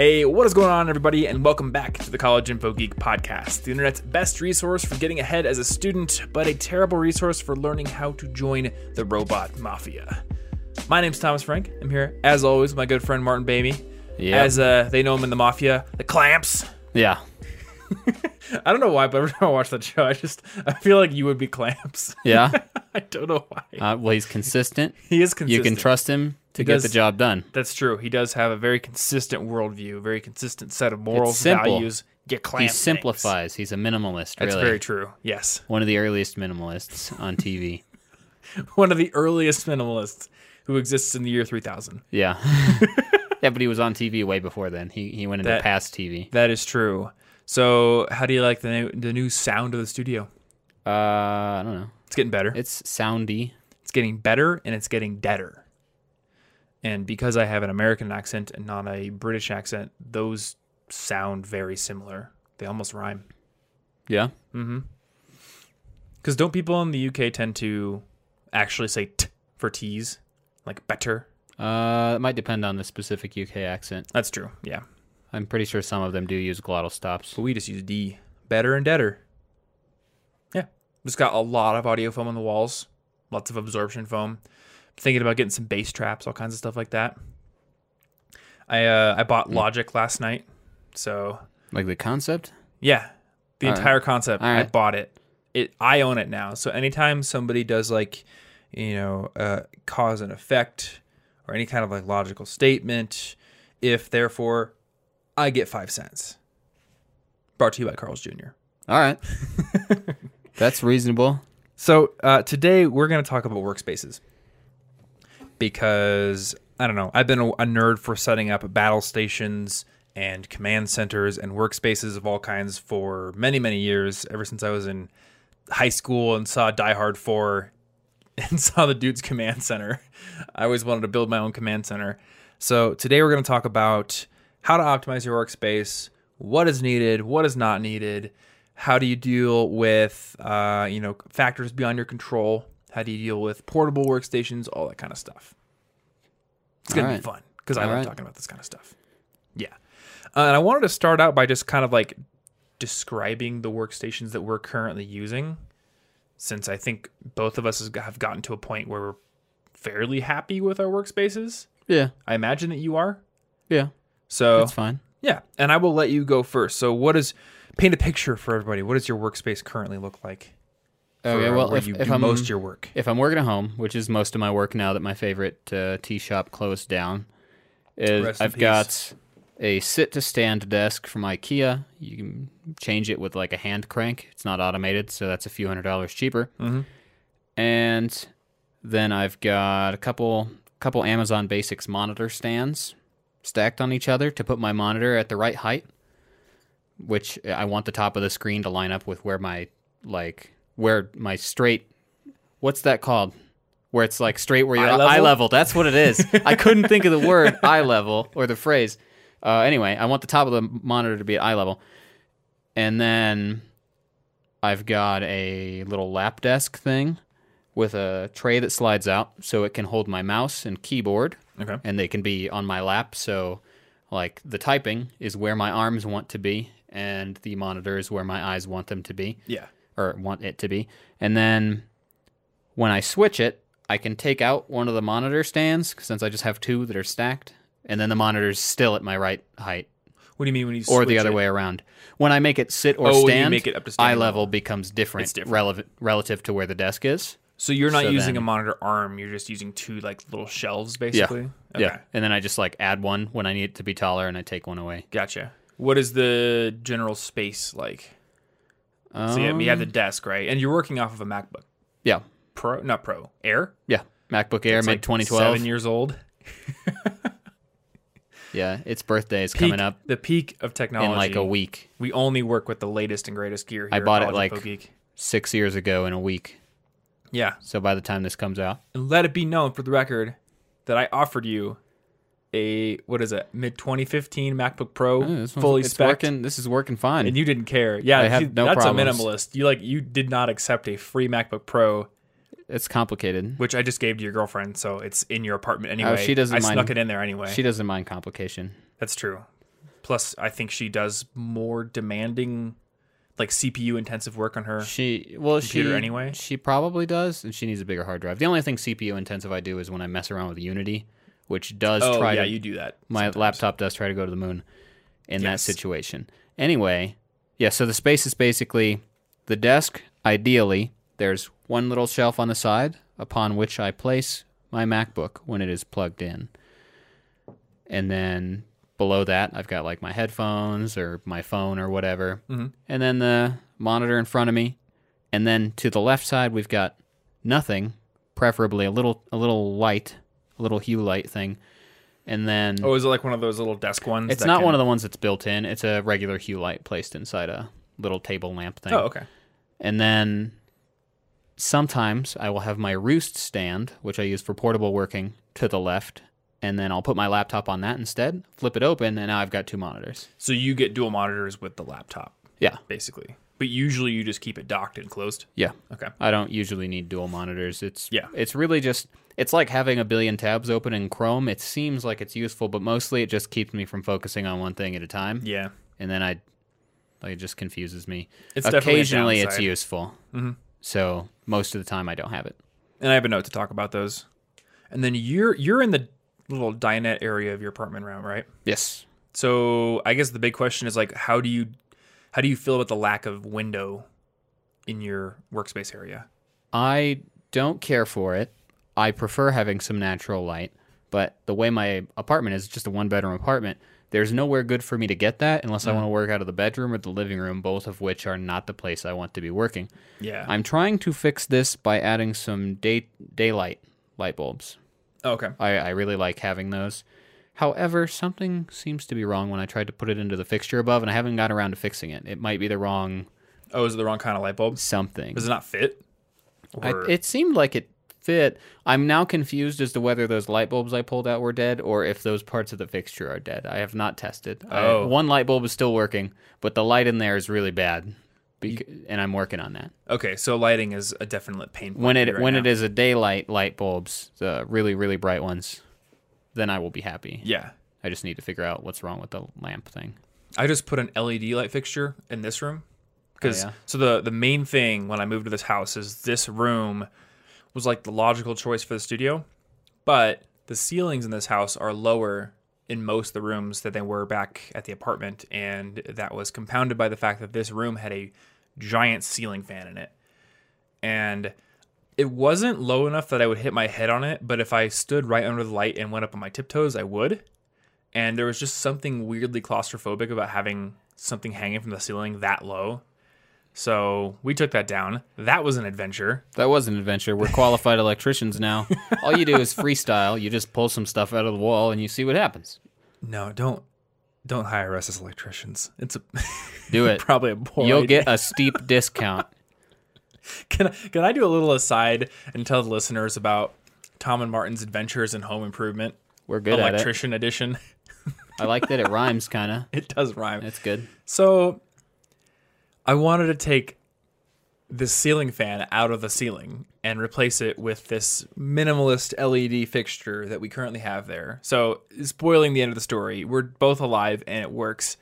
Hey, what is going on, everybody, and welcome back to the College Info Geek podcast, the internet's best resource for getting ahead as a student, but a terrible resource for learning how to join the robot mafia. My name's Thomas Frank. I'm here, as always, with my good friend Martin Boehme. Yeah. As uh, they know him in the mafia, the Clamps. Yeah. I don't know why, but every time I watch that show, I just I feel like you would be Clamps. Yeah. I don't know why. Uh, well, he's consistent. he is consistent. You can trust him to He get does- the job done. That's true. He does have a very consistent worldview, very consistent set of morals, values. Get He clamp simplifies. He's a minimalist, That's really. very true. Yes, One of the earliest minimalists on TV. one of the earliest minimalists who exists in the year 3000. yeah. yeah, but he was on TV way before then. He he went into That- past TV. That is true. So, how do you like the new, the new sound of the studio? Uh, I don't know. It's getting better. It's soundy. It's getting better and it's getting deader. And because I have an American accent and not a British accent, those sound very similar. They almost rhyme. Yeah. Mm-hmm. Because don't people in the UK tend to actually say t for T's? Like better? Uh, it might depend on the specific UK accent. That's true. Yeah. I'm pretty sure some of them do use glottal stops. But we just use D. Better and deader. Yeah. Just got a lot of audio foam on the walls, lots of absorption foam. Thinking about getting some bass traps, all kinds of stuff like that. I uh, I bought Logic last night, so Like the concept? yeah, the All right. entire concept. All I right. bought it. It I own it now. So anytime somebody does like, you know, uh, cause and effect or any kind of like logical statement, if therefore, I get five cents. Brought to you by Carl's Jr. All right. That's reasonable. So uh, today we're going to talk about workspaces because I don't know. I've been a, a nerd for setting up battle stations and command centers and workspaces of all kinds for many many years. Ever since I was in high school and saw Die Hard Four and saw the dude's command center, I always wanted to build my own command center. So today we're going to talk about how to optimize your workspace, what is needed, what is not needed, how do you deal with uh, you know factors beyond your control, how do you deal with portable workstations, all that kind of stuff. It's gonna All be fun because I All love right. talking about this kind of stuff. Yeah, uh, and I wanted to start out by just kind of like describing the workstations that we're currently using, since I think both of us have gotten to a point where we're fairly happy with our workspaces. Yeah. I imagine that you are. Yeah. So That's fine. yeah, and I will let you go first. So, what is paint a picture for everybody? What does your workspace currently look like? Okay, well, if, you if do I'm most your work. if I'm working at home, which is most of my work now that my favorite uh, tea shop closed down, is Rest I've got a sit to stand desk from IKEA. You can change it with like a hand crank. It's not automated, so that's a few hundred dollars cheaper. Mhm. And then I've got a couple couple Amazon Basics monitor stands stacked on each other to put my monitor at the right height. Which I want the top of the screen to line up with where my like where my straight what's that called? Where it's like straight where your Eye eye level? level. That's what it is. I couldn't think of the word eye level or the phrase. Uh, anyway, I want the top of the monitor to be at eye level, and then I've got a little lap desk thing with a tray that slides out so it can hold my mouse and keyboard, Okay. and they can be on my lap. So, like the typing is where my arms want to be, and the monitor is where my eyes want them to be Yeah. or want it to be. And then when I switch it, I can take out one of the monitor stands since I just have two that are stacked, and then the monitor's still at my right height, What do you mean when you or the other it? way around. When I make it sit or Oh, stand, make it up to eye level level. becomes different, different. relevant relative to where the desk is. So you're not So using a monitor arm. You're just using two like little shelves, basically. Okay. Yeah, and then I just like add one when I need it to be taller, and I take one away. Gotcha. What is the general space like? So you have, the Um, desk, right? And you're working off of a MacBook yeah, Pro, not Pro, Air. yeah. MacBook Air, mid like 2012. Seven years old. yeah, its birthday is Peak, coming up The peak of technology in like a week. We only work with the latest and greatest gear. Here I bought it, like-. Six years ago in a week. Yeah. So by the time this comes out, And let it be known for the record that I offered you a what is it mid 2015 MacBook Pro Oh, this fully spec, working. This is working fine. and you didn't care. Yeah, I have see, no that's problems. a minimalist. You like you did not accept a free MacBook Pro, it's complicated. which I just gave to your girlfriend, so it's in your apartment oh, anyway. Oh, she doesn't I mind- snuck it in there anyway. She doesn't mind complication. that's true. Plus, I think she does more demanding, like CPU intensive work on her. She well, Computer she anyway? She probably does, and she needs a bigger hard drive. The only thing CPU intensive I do is when I mess around with Unity, which does Oh try yeah, to you do that. my sometimes. laptop does try to go to the moon in that situation. Anyway, yeah, so the space is basically the desk, ideally, there's one little shelf on the side upon which I place my MacBook when it is plugged in. And then below that, I've got like my headphones or my phone or whatever. Mm-hmm. And then the monitor in front of me. And then to the left side, we've got nothing, preferably a little a little light, a little hue light thing. And then Oh, is it like one of those little desk ones? it's not one of the ones that's built in. It's a regular hue light placed inside a little table lamp thing. Oh, okay. And then sometimes I will have my roost stand, which I use for portable working, to the left. And then I'll put my laptop on that instead, flip it open, and now I've got two monitors. So you get dual monitors with the laptop, Yeah. basically. But usually you just keep it docked and closed. Yeah. Okay. I don't usually need dual monitors. It's Yeah. It's really just it's like having a billion tabs open in Chrome. It seems like it's useful, but mostly it just keeps me from focusing on one thing at a time. Yeah. and then I, like, it just confuses me. It's Occasionally, it's useful. Mm-hmm. So most of the time, I don't have it. And I have a note to talk about those. And then you're you're in the little dinette area of your apartment room, right? Yes. So I guess the big question is like, how do you how do you feel about the lack of window in your workspace area? I don't care for it. I prefer having some natural light, but the way my apartment is just a one bedroom apartment, there's nowhere good for me to get that unless I mm. want to work out of the bedroom or the living room, both of which are not the place I want to be working. Yeah. I'm trying to fix this by adding some day daylight light bulbs. Oh, okay. I, I really like having those. However, something seems to be wrong when I tried to put it into the fixture above, and I haven't got around to fixing it. It might be the wrong Oh, is it the wrong kind of light bulb? something. Does it not fit? I, it seemed like it fit. I'm now confused as to whether those light bulbs I pulled out were dead or if those parts of the fixture are dead. I have not tested. I- Oh. one light bulb is still working, but the light in there is really bad, bec- and I'm working on that. okay, so lighting is a definite pain point. When it right when now. it is a daylight light bulbs, the really really bright ones, then I will be happy. Yeah. I just need to figure out what's wrong with the lamp thing. I just put an LED light fixture in this room because Oh, yeah? so the the main thing when I moved to this house is this room was like the logical choice for the studio, but the ceilings in this house are lower in most of the rooms than they were back at the apartment, and that was compounded by the fact that this room had a giant ceiling fan in it, and it wasn't low enough that I would hit my head on it, but if I stood right under the light and went up on my tiptoes, I would and there was just something weirdly claustrophobic about having something hanging from the ceiling that low. So we took that down. That was an adventure. That was an adventure. We're qualified electricians now. All you do is freestyle. You just pull some stuff out of the wall and you see what happens. No, don't don't hire us as electricians. It's a Do it. probably a poor You'll idea. get a steep discount. Can I, can I do a little aside and tell the listeners about Tom and Martin's adventures in home improvement? We're good at it. Electrician edition. I like that it rhymes, kind of. It does rhyme. It's good. So I wanted to take this ceiling fan out of the ceiling and replace it with this minimalist LED fixture that we currently have there. So, spoiling the end of the story, we're both alive and it works.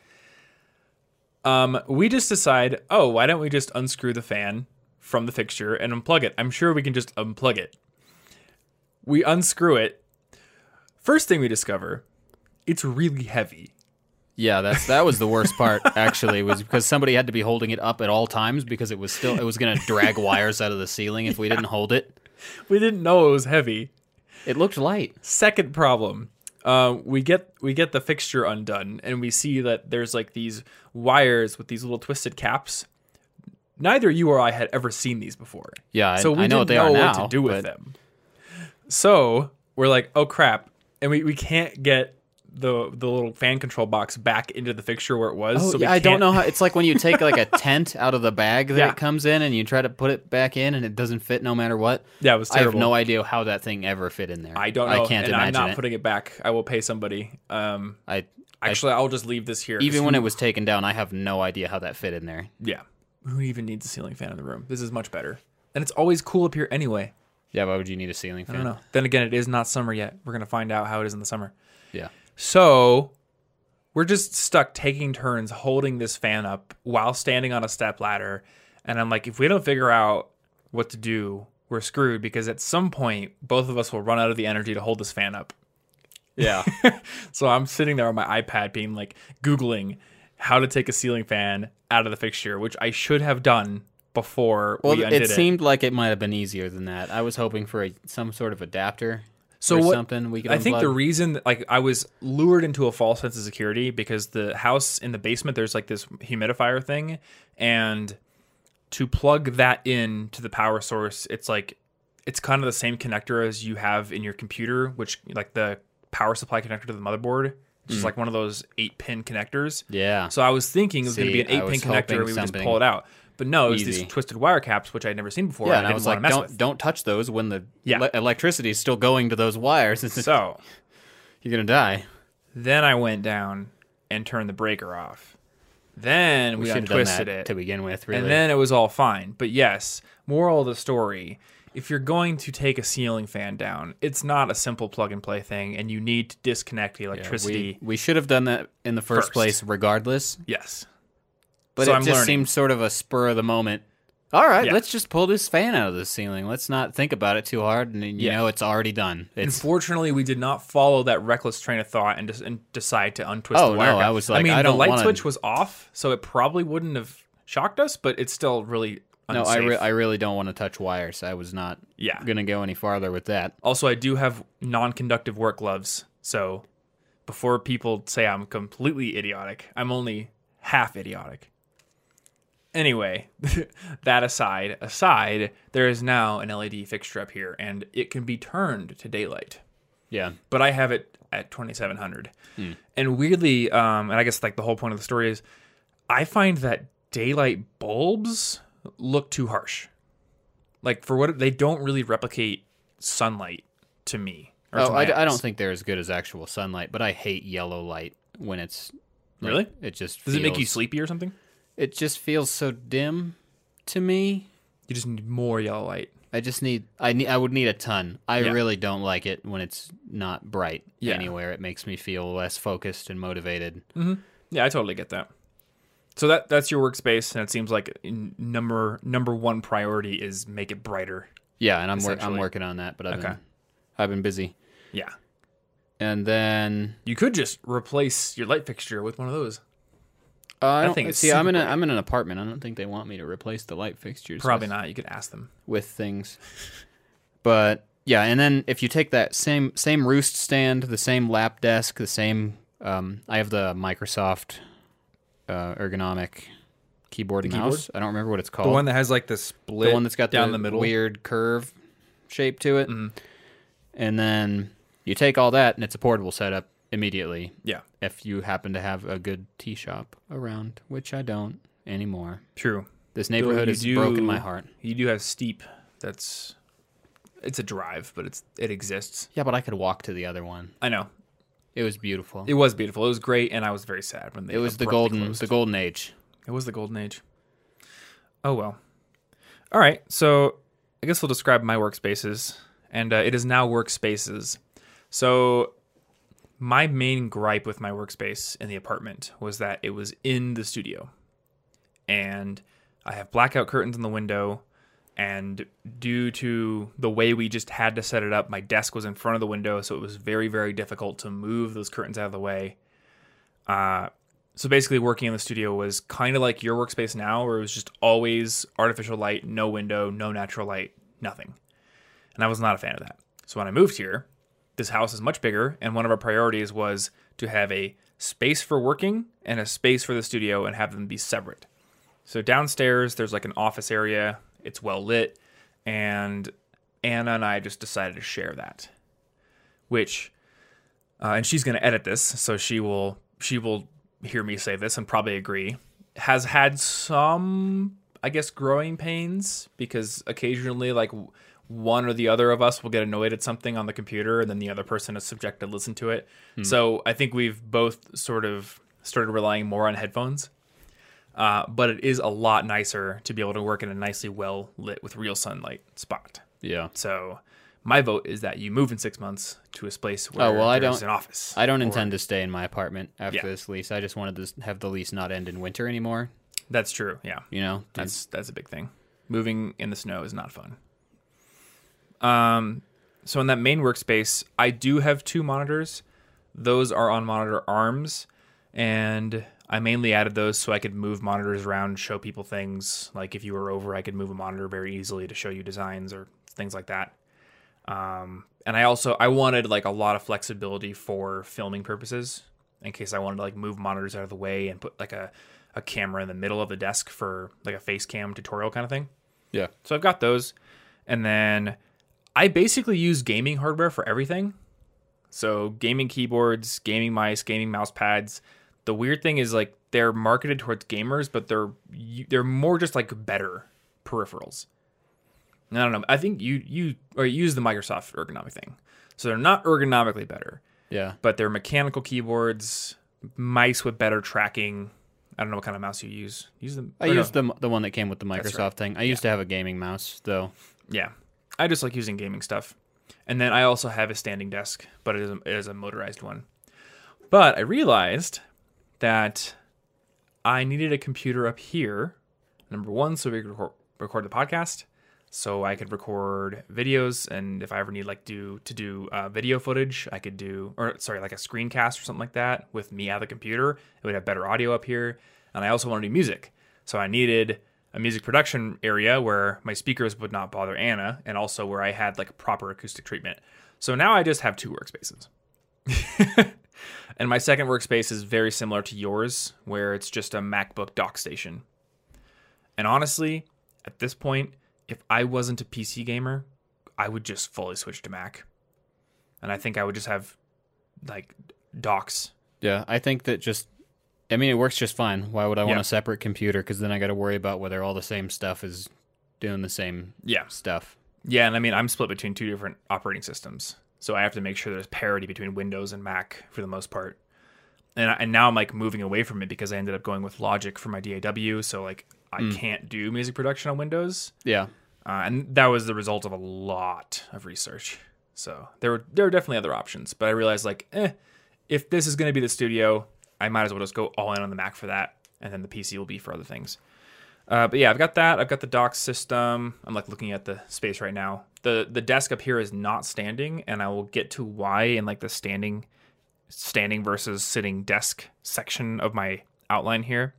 Um, we just decide, oh, why don't we just unscrew the fan from the fixture and unplug it? I'm sure we can just unplug it. We unscrew it. First thing we discover, it's really heavy. Yeah, that's that was the worst part. Actually, was because somebody had to be holding it up at all times because it was still it was going to drag wires out of the ceiling if we didn't hold it. We didn't know it was heavy. It looked light. Second problem, uh, we get we get the fixture undone, and we see that there's like these wires with these little twisted caps. Neither you or I had ever seen these before, Yeah, so we I know didn't what they know are what to do with but them. So we're like, oh crap, and we, we can't get the the little fan control box back into the fixture where it was. Oh, so yeah, I don't know how. It's like when you take like a tent out of the bag that Yeah. it comes in, and you try to put it back in, and it doesn't fit no matter what. Yeah, it was terrible. I have no idea how that thing ever fit in there. I don't know. I can't and imagine I'm not it. putting it back. I will pay somebody. Um, I actually, I'll just leave this here. even when it was taken down, I have no idea how that fit in there. Yeah. Who even needs a ceiling fan in the room? This is much better. And it's always cool up here anyway. Yeah, why would you need a ceiling fan? I don't know. Then again, it is not summer yet. We're going to find out how it is in the summer. Yeah. So we're just stuck taking turns holding this fan up while standing on a step ladder. And I'm like, if we don't figure out what to do, we're screwed because at some point both of us will run out of the energy to hold this fan up. Yeah. So I'm sitting there on my iPad being like Googling how to take a ceiling fan out of the fixture, which I should have done before Well, we it, seemed like it might have been easier than that. I was hoping for a, some sort of adapter So what- something we could I think the reason, like, I was lured into a false sense of security because the house in the basement, there's like this humidifier thing, and to plug that in to the power source, it's like it's kind of the same connector as you have in your computer, which like the power supply connector to the motherboard. It's Mm. just like one of those eight pin connectors. Yeah. So I was thinking it was going to be an eight pin connector, and we would just pull it out. But no, it was easy. these twisted wire caps, which I'd never seen before. yeah, and and I was like, don't with. don't touch those when the Yeah. ele- electricity is still going to those wires. So You're gonna die. Then I went down and turned the breaker off. Then we, done untwisted it. to begin with. Really. And then it was all fine. But yes, moral of the story if you're going to take a ceiling fan down, it's not a simple plug and play thing, and you need to disconnect the Yeah, electricity. we, we should have done that in the first first. place, regardless. yes. But So it I'm just learning. seemed sort of a spur of the moment. All right, Yeah. let's just pull this fan out of the ceiling. Let's not think about it too hard, and you Yeah. know it's already done. It's Unfortunately, we did not follow that reckless train of thought and, just, and decide to untwist Oh, the wire. no. I was I like, mean, I the light wanna- switch was off, so it probably wouldn't have shocked us, but it's still really no. I, re- I really don't want to touch wires. I was not yeah. gonna go any farther with that. Also, I do have non-conductive work gloves, so before people say I'm completely idiotic, I'm only half idiotic. Anyway, that aside, aside, there is now an LED fixture up here, and it can be turned to daylight. Yeah, But I have it at 2700. And weirdly, um, and I guess like the whole point of the story is, I find that daylight bulbs look too harsh. Like for what they don't really replicate sunlight to me. or to Oh, my I, d- I don't think they're as good as actual sunlight, but I hate yellow light when it's like, Really? It just Does it make you sleepy or something? It just feels so dim to me. You just need more yellow light. I just need I need I would need a ton. I Yeah. really don't like it when it's not bright Yeah. anywhere. It makes me feel less focused and motivated. Mm-hmm. Yeah, I totally get that. So that that's your workspace, and it seems like number number one priority is make it brighter. Yeah, and I'm wor- I'm working on that, but I've Okay. been I've been busy. Yeah, And then you could just replace your light fixture with one of those. Uh, I, don't, think see. I'm in a. I'm in an apartment. I don't think they want me to replace the light fixtures. Probably with, not. You could ask them. with things. But yeah, and then if you take that same same roost stand, the same lap desk, the same um, I have the Microsoft uh, ergonomic keyboard and The mouse. I don't remember what it's called. The one that has like the split the one that's got down the, the middle. weird curve shape to it. Mhm. And then you take all that, and it's a portable setup immediately. Yeah, If you happen to have a good tea shop around, which I don't anymore. true. This neighborhood has do- broken my heart. You do have steep. That's it's a drive, but it's it exists. Yeah, but I could walk to the other one. I know. It was beautiful. It was beautiful. It was great, and I was very sad when they. It was the golden closed. the golden age. It was the golden age. Oh well. All right, so I guess we'll describe my workspaces, and uh, it is now workspaces. So my main gripe with my workspace in the apartment was that it was in the studio, and I have blackout curtains in the window. And due to the way we just had to set it up, my desk was in front of the window, so it was very, very difficult to move those curtains out of the way. Uh, so basically, working in the studio was kind of like your workspace now, where it was just always artificial light, no window, no natural light, nothing. And I was not a fan of that. So when I moved here, this house is much bigger, and one of our priorities was to have a space for working and a space for the studio and have them be separate. So downstairs, there's like an office area, it's well lit, and Anna and I just decided to share that. Which, uh, and she's going to edit this, so she will she will hear me say this and probably agree. Has had some, I guess, growing pains because occasionally, like one or the other of us will get annoyed at something on the computer, and then the other person is subject to listen to it. So I think we've both sort of started relying more on headphones. Uh, but it is a lot nicer to be able to work in a nicely well lit with real sunlight spot. Yeah. So My vote is that you move in six months to a place where Oh, well, I there's don't- an office. I don't Or- intend to stay in my apartment after Yeah. this lease. I just wanted to have the lease not end in winter anymore. That's true. Yeah. You know, That's that's a big thing. Moving in the snow is not fun. Um, so in that main workspace, I do have two monitors. Those are on monitor arms, and I mainly added those so I could move monitors around, show people things. Like if you were over, I could move a monitor very easily to show you designs or things like that. Um, and I also I wanted like a lot of flexibility for filming purposes in case I wanted to like move monitors out of the way and put like a, a camera in the middle of the desk for like a face cam tutorial kind of thing. yeah. So I've got those. And then I basically use gaming hardware for everything. So gaming keyboards, gaming mice, gaming mouse pads. The weird thing is like they're marketed towards gamers, but they're they're more just like better peripherals. And I don't know. I think you you or you use the Microsoft ergonomic thing. So they're not ergonomically better, Yeah. but they're mechanical keyboards, mice with better tracking. I don't know what kind of mouse you use. Use them. I or no. the the one that came with the Microsoft right. thing. I used to have a gaming mouse though. Yeah, I just like using gaming stuff. And then I also have a standing desk, but it is a, it is a motorized one. But I realized that I needed a computer up here. Number one, so we could record, record the podcast, so I could record videos, and if I ever need like do to do uh, video footage, I could do or sorry, like a screencast or something like that with me at the computer. It would have better audio up here, and I also want to do music, so I needed a music production area where my speakers would not bother Anna, and also where I had like proper acoustic treatment. So now I just have two workspaces. and my second workspace is very similar to yours, where it's just a MacBook dock station. And honestly, at this point, if I wasn't a PC gamer, I would just fully switch to Mac. And I think I would just have like docks. Yeah, I think that just I mean it works just fine. Why would I want a separate computer cuz then I got to worry about whether all the same stuff is doing the same Yeah. stuff. Yeah, and I mean, I'm split between two different operating systems. So I have to make sure there's parity between Windows and Mac for the most part. And, I, and now I'm like moving away from it because I ended up going with Logic for my DAW. So like I can't do music production on Windows. Yeah. Uh, and that was the result of a lot of research. So there were there were definitely other options, but I realized like, eh, if this is going to be the studio, I might as well just go all in on the Mac for that, and then the PC will be for other things. Uh, but yeah, I've got that. I've got the dock system. I'm like looking at the space right now. the The desk up here is not standing, and I will get to why in like the standing, standing versus sitting desk section of my outline here.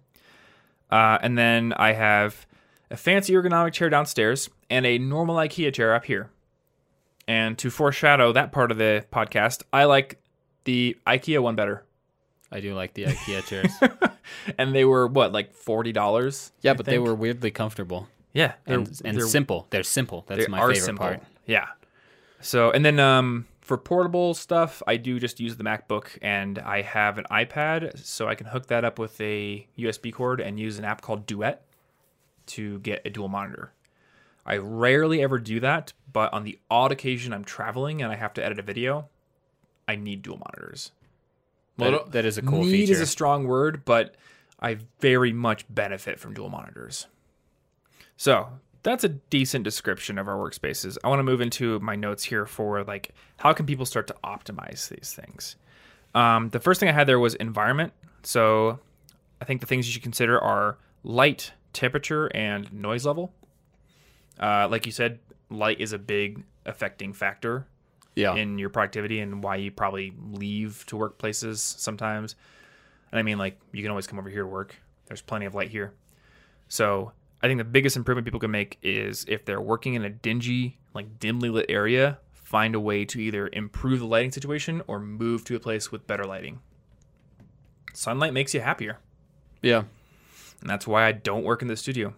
Uh, and then I have a fancy ergonomic chair downstairs and a normal IKEA chair up here. And to foreshadow that part of the podcast, I like the IKEA one better. I do like the IKEA chairs. And they were what, like forty dollars? yeah, but they were weirdly comfortable yeah, they're, and and they're- simple. They're simple. That's they my favorite simple. part. Yeah. So and then um for portable stuff, I do just use the MacBook and I have an iPad, so I can hook that up with a USB cord and use an app called Duet to get a dual monitor. I rarely ever do that, but on the odd occasion I'm traveling and I have to edit a video, I need dual monitors. That- that is a cool need is a strong word, but I very much benefit from dual monitors. So that's a decent description of our workspaces. I want to move into my notes here for like how can people start to optimize these things. Um, the first thing I had there was environment. So I think the things you should consider are light, temperature, and noise level. Uh, like you said, light is a big affecting factor Yeah. in your productivity and why you probably leave to workplaces sometimes. And I mean, like, you can always come over here to work. There's plenty of light here. So I think the biggest improvement people can make is if they're working in a dingy, like dimly lit area, find a way to either improve the lighting situation or move to a place with better lighting. Sunlight makes you happier. yeah. And that's why I don't work in the studio.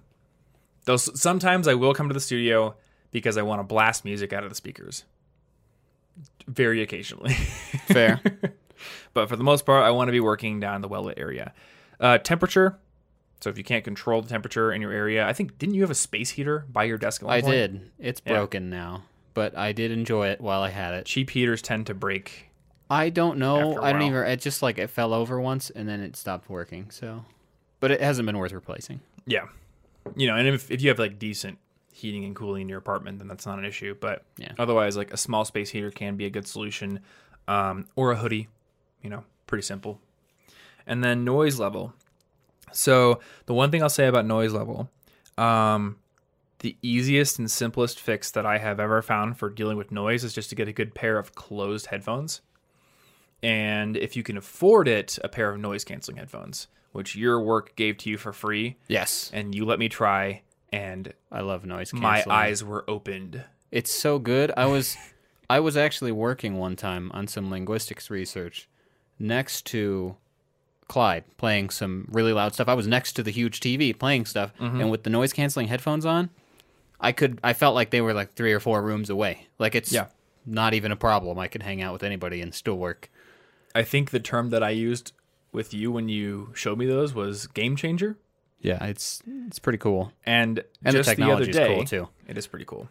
Though sometimes I will come to the studio because I want to blast music out of the speakers. Very occasionally. Fair. but for the most part, I want to be working down in the well lit area. Uh, temperature. So if you can't control the temperature in your area, I think didn't you have a space heater by your desk? I point? did. It's Yeah. broken now, but I did enjoy it while I had it. Cheap heaters tend to break. I don't know. I don't even. It just like it fell over once and then it stopped working. So, but it hasn't been worth replacing. Yeah, you know, and if, if you have like decent heating and cooling in your apartment, then that's not an issue. But Yeah. otherwise, like a small space heater can be a good solution, um, or a hoodie. You know, pretty simple. And then noise level. So the one thing I'll say about noise level, um, the easiest and simplest fix that I have ever found for dealing with noise is just to get a good pair of closed headphones. And if you can afford it, a pair of noise canceling headphones, which your work gave to you for free, Yes, and you let me try, and I love noise my eyes were opened. It's so good. I was I was actually working one time on some linguistics research next to Clyde playing some really loud stuff. I was next to the huge TV playing stuff Mm-hmm. and with the noise canceling headphones on, I could I felt like they were like 3 or 4 rooms away. Like it's Yeah. not even a problem. I could hang out with anybody and still work. I think the term that I used with you when you showed me those was game changer. Yeah, it's it's pretty cool. And, And the just the other technology's day, cool, too. It is pretty cool.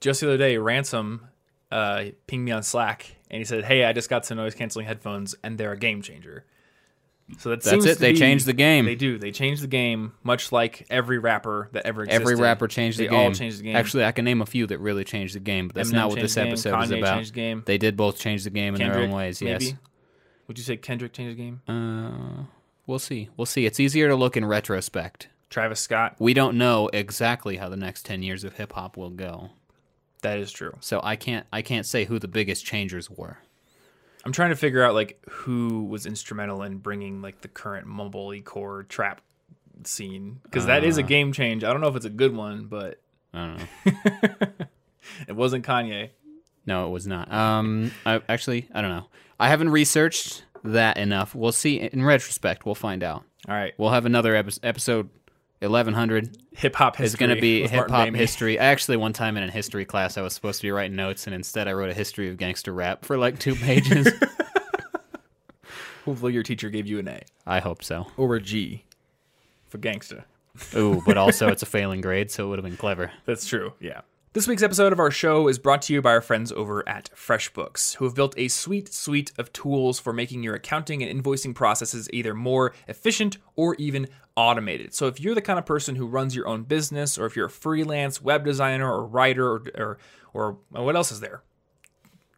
Just the other day, Ransom uh, pinged me on Slack and he said, "Hey, I just got some noise canceling headphones, and they're a game changer." So that That's it. They be- changed the game. They do. They changed the game, much like every rapper that ever existed. Every rapper changed the They game. all changed the game. Actually, I can name a few that really changed the game, but that's Eminem not what this the episode is about. changed the game. They did both change the game in their own ways. maybe. Yes. Would you say Kendrick changed the game? Uh, we'll see. We'll see. It's easier to look in retrospect. Travis Scott. We don't know exactly how the next ten years of hip hop will go, That is true. so I can't. I can't say who the biggest changers were. I'm trying to figure out like who was instrumental in bringing like the current mumble core trap scene because that Uh. is a game change. I don't know if it's a good one, but I don't know. it wasn't Kanye. No, it was not. Um, I, actually, I don't know. I haven't researched that enough. We'll see. In retrospect, we'll find out. All right, We'll have another epi- episode. Eleven hundred hip hop history is going to be hip hop history. Actually, one time in a history class, I was supposed to be writing notes, and instead, I wrote a history of gangster rap for like two pages. Hopefully, your teacher gave you an A I hope so. or a G for gangster. Ooh, but also it's a failing grade, so it would have been clever. That's true. Yeah. This week's episode of our show is brought to you by our friends over at FreshBooks, who have built a sweet suite of tools for making your accounting and invoicing processes either more efficient or even automated. So if you're the kind of person who runs your own business, or if you're a freelance web designer or writer, or or, or what else is there?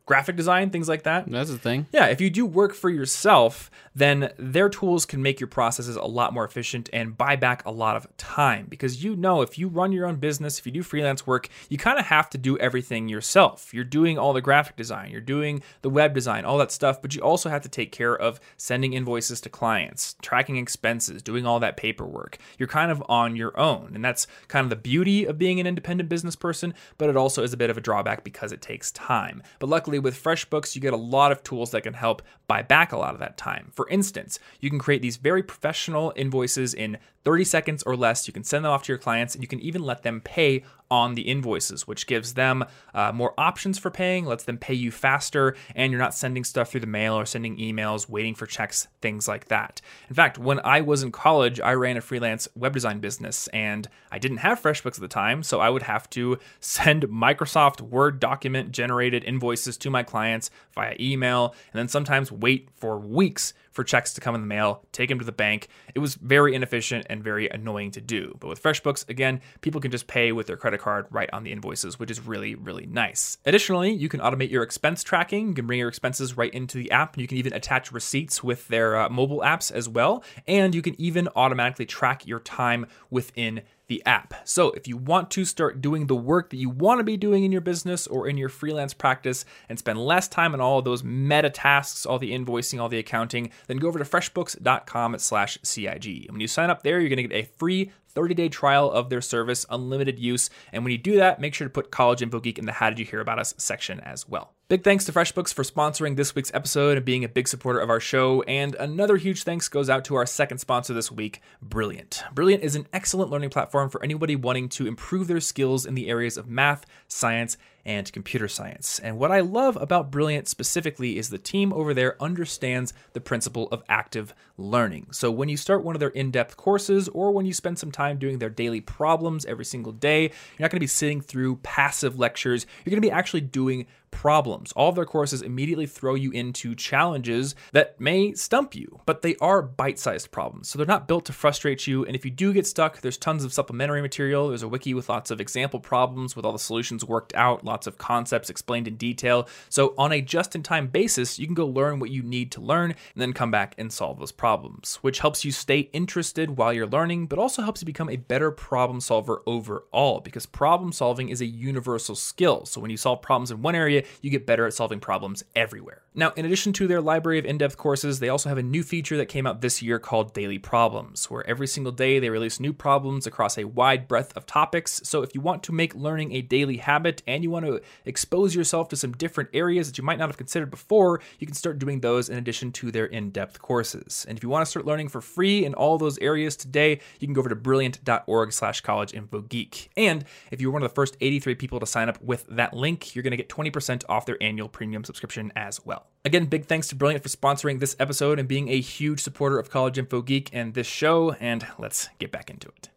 Graphic design, things like that. That's the thing. Yeah, if you do work for yourself, then their tools can make your processes a lot more efficient and buy back a lot of time because you know if you run your own business, if you do freelance work, you kind of have to do everything yourself. You're doing all the graphic design, you're doing the web design, all that stuff, but you also have to take care of sending invoices to clients, tracking expenses, doing all that paperwork. You're kind of on your own, and that's kind of the beauty of being an independent business person, but it also is a bit of a drawback because it takes time. But luckily with FreshBooks, you get a lot of tools that can help buy back a lot of that time. For instance, you can create these very professional invoices in 30 seconds or less. You can send them off to your clients, and you can even let them pay on the invoices, which gives them uh, more options for paying, lets them pay you faster, and you're not sending stuff through the mail or sending emails, waiting for checks, things like that. In fact, when I was in college, I ran a freelance web design business, and I didn't have FreshBooks at the time, so I would have to send Microsoft Word document generated invoices to my clients via email, and then sometimes wait for weeks for checks to come in the mail, take them to the bank. It was very inefficient and very annoying to do. But with FreshBooks, again, people can just pay with their credit card right on the invoices, which is really, really nice. Additionally, you can automate your expense tracking. You can bring your expenses right into the app. You can even attach receipts with their uh, mobile apps as well. And you can even automatically track your time within the app. So, if you want to start doing the work that you want to be doing in your business or in your freelance practice and spend less time on all of those meta tasks, all the invoicing, all the accounting, then go over to freshbooks.com/cig. And when you sign up there, you're going to get a free 30-day trial of their service, unlimited use. And when you do that, make sure to put College Info Geek in the How Did You Hear About Us section as well. Big thanks to FreshBooks for sponsoring this week's episode and being a big supporter of our show. And another huge thanks goes out to our second sponsor this week, Brilliant. Brilliant is an excellent learning platform for anybody wanting to improve their skills in the areas of math, science, and computer science. And what I love about Brilliant specifically is the team over there understands the principle of active learning. So when you start one of their in depth courses or when you spend some time doing their daily problems every single day, you're not going to be sitting through passive lectures. You're going to be actually doing problems. All of their courses immediately throw you into challenges that may stump you, but they are bite sized problems. So they're not built to frustrate you. And if you do get stuck, there's tons of supplementary material. There's a wiki with lots of example problems with all the solutions worked out, lots of concepts explained in detail. So on a just in time basis, you can go learn what you need to learn and then come back and solve those problems, which helps you stay interested while you're learning, but also helps you become a better problem solver overall because problem solving is a universal skill. So when you solve problems in one area, you get better at solving problems everywhere. Now, in addition to their library of in depth courses, they also have a new feature that came out this year called Daily Problems, where every single day they release new problems across a wide breadth of topics. So, if you want to make learning a daily habit and you want to expose yourself to some different areas that you might not have considered before, you can start doing those in addition to their in depth courses. And if you want to start learning for free in all those areas today, you can go over to brilliant.org slash college info geek. And if you're one of the first 83 people to sign up with that link, you're going to get 20% off their annual premium subscription as well. Again, big thanks to Brilliant for sponsoring this episode and being a huge supporter of College Info Geek and this show. And let's get back into it.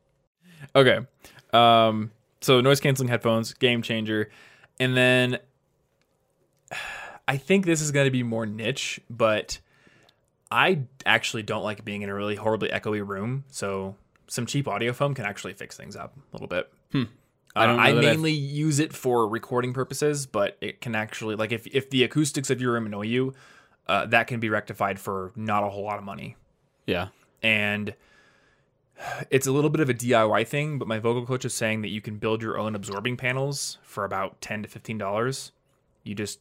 Okay. Um, so noise canceling headphones, game changer. And then I think this is going to be more niche, but I actually don't like being in a really horribly echoey room. So some cheap audio foam can actually fix things up a little bit. Hmm. I, know I that I've- mainly use it for recording purposes, but it can actually like if if the acoustics of your room annoy you, uh, that can be rectified for not a whole lot of money. Yeah. And it's a little bit of a DIY thing, but my vocal coach is saying that you can build your own absorbing panels for about ten to fifteen dollars. You just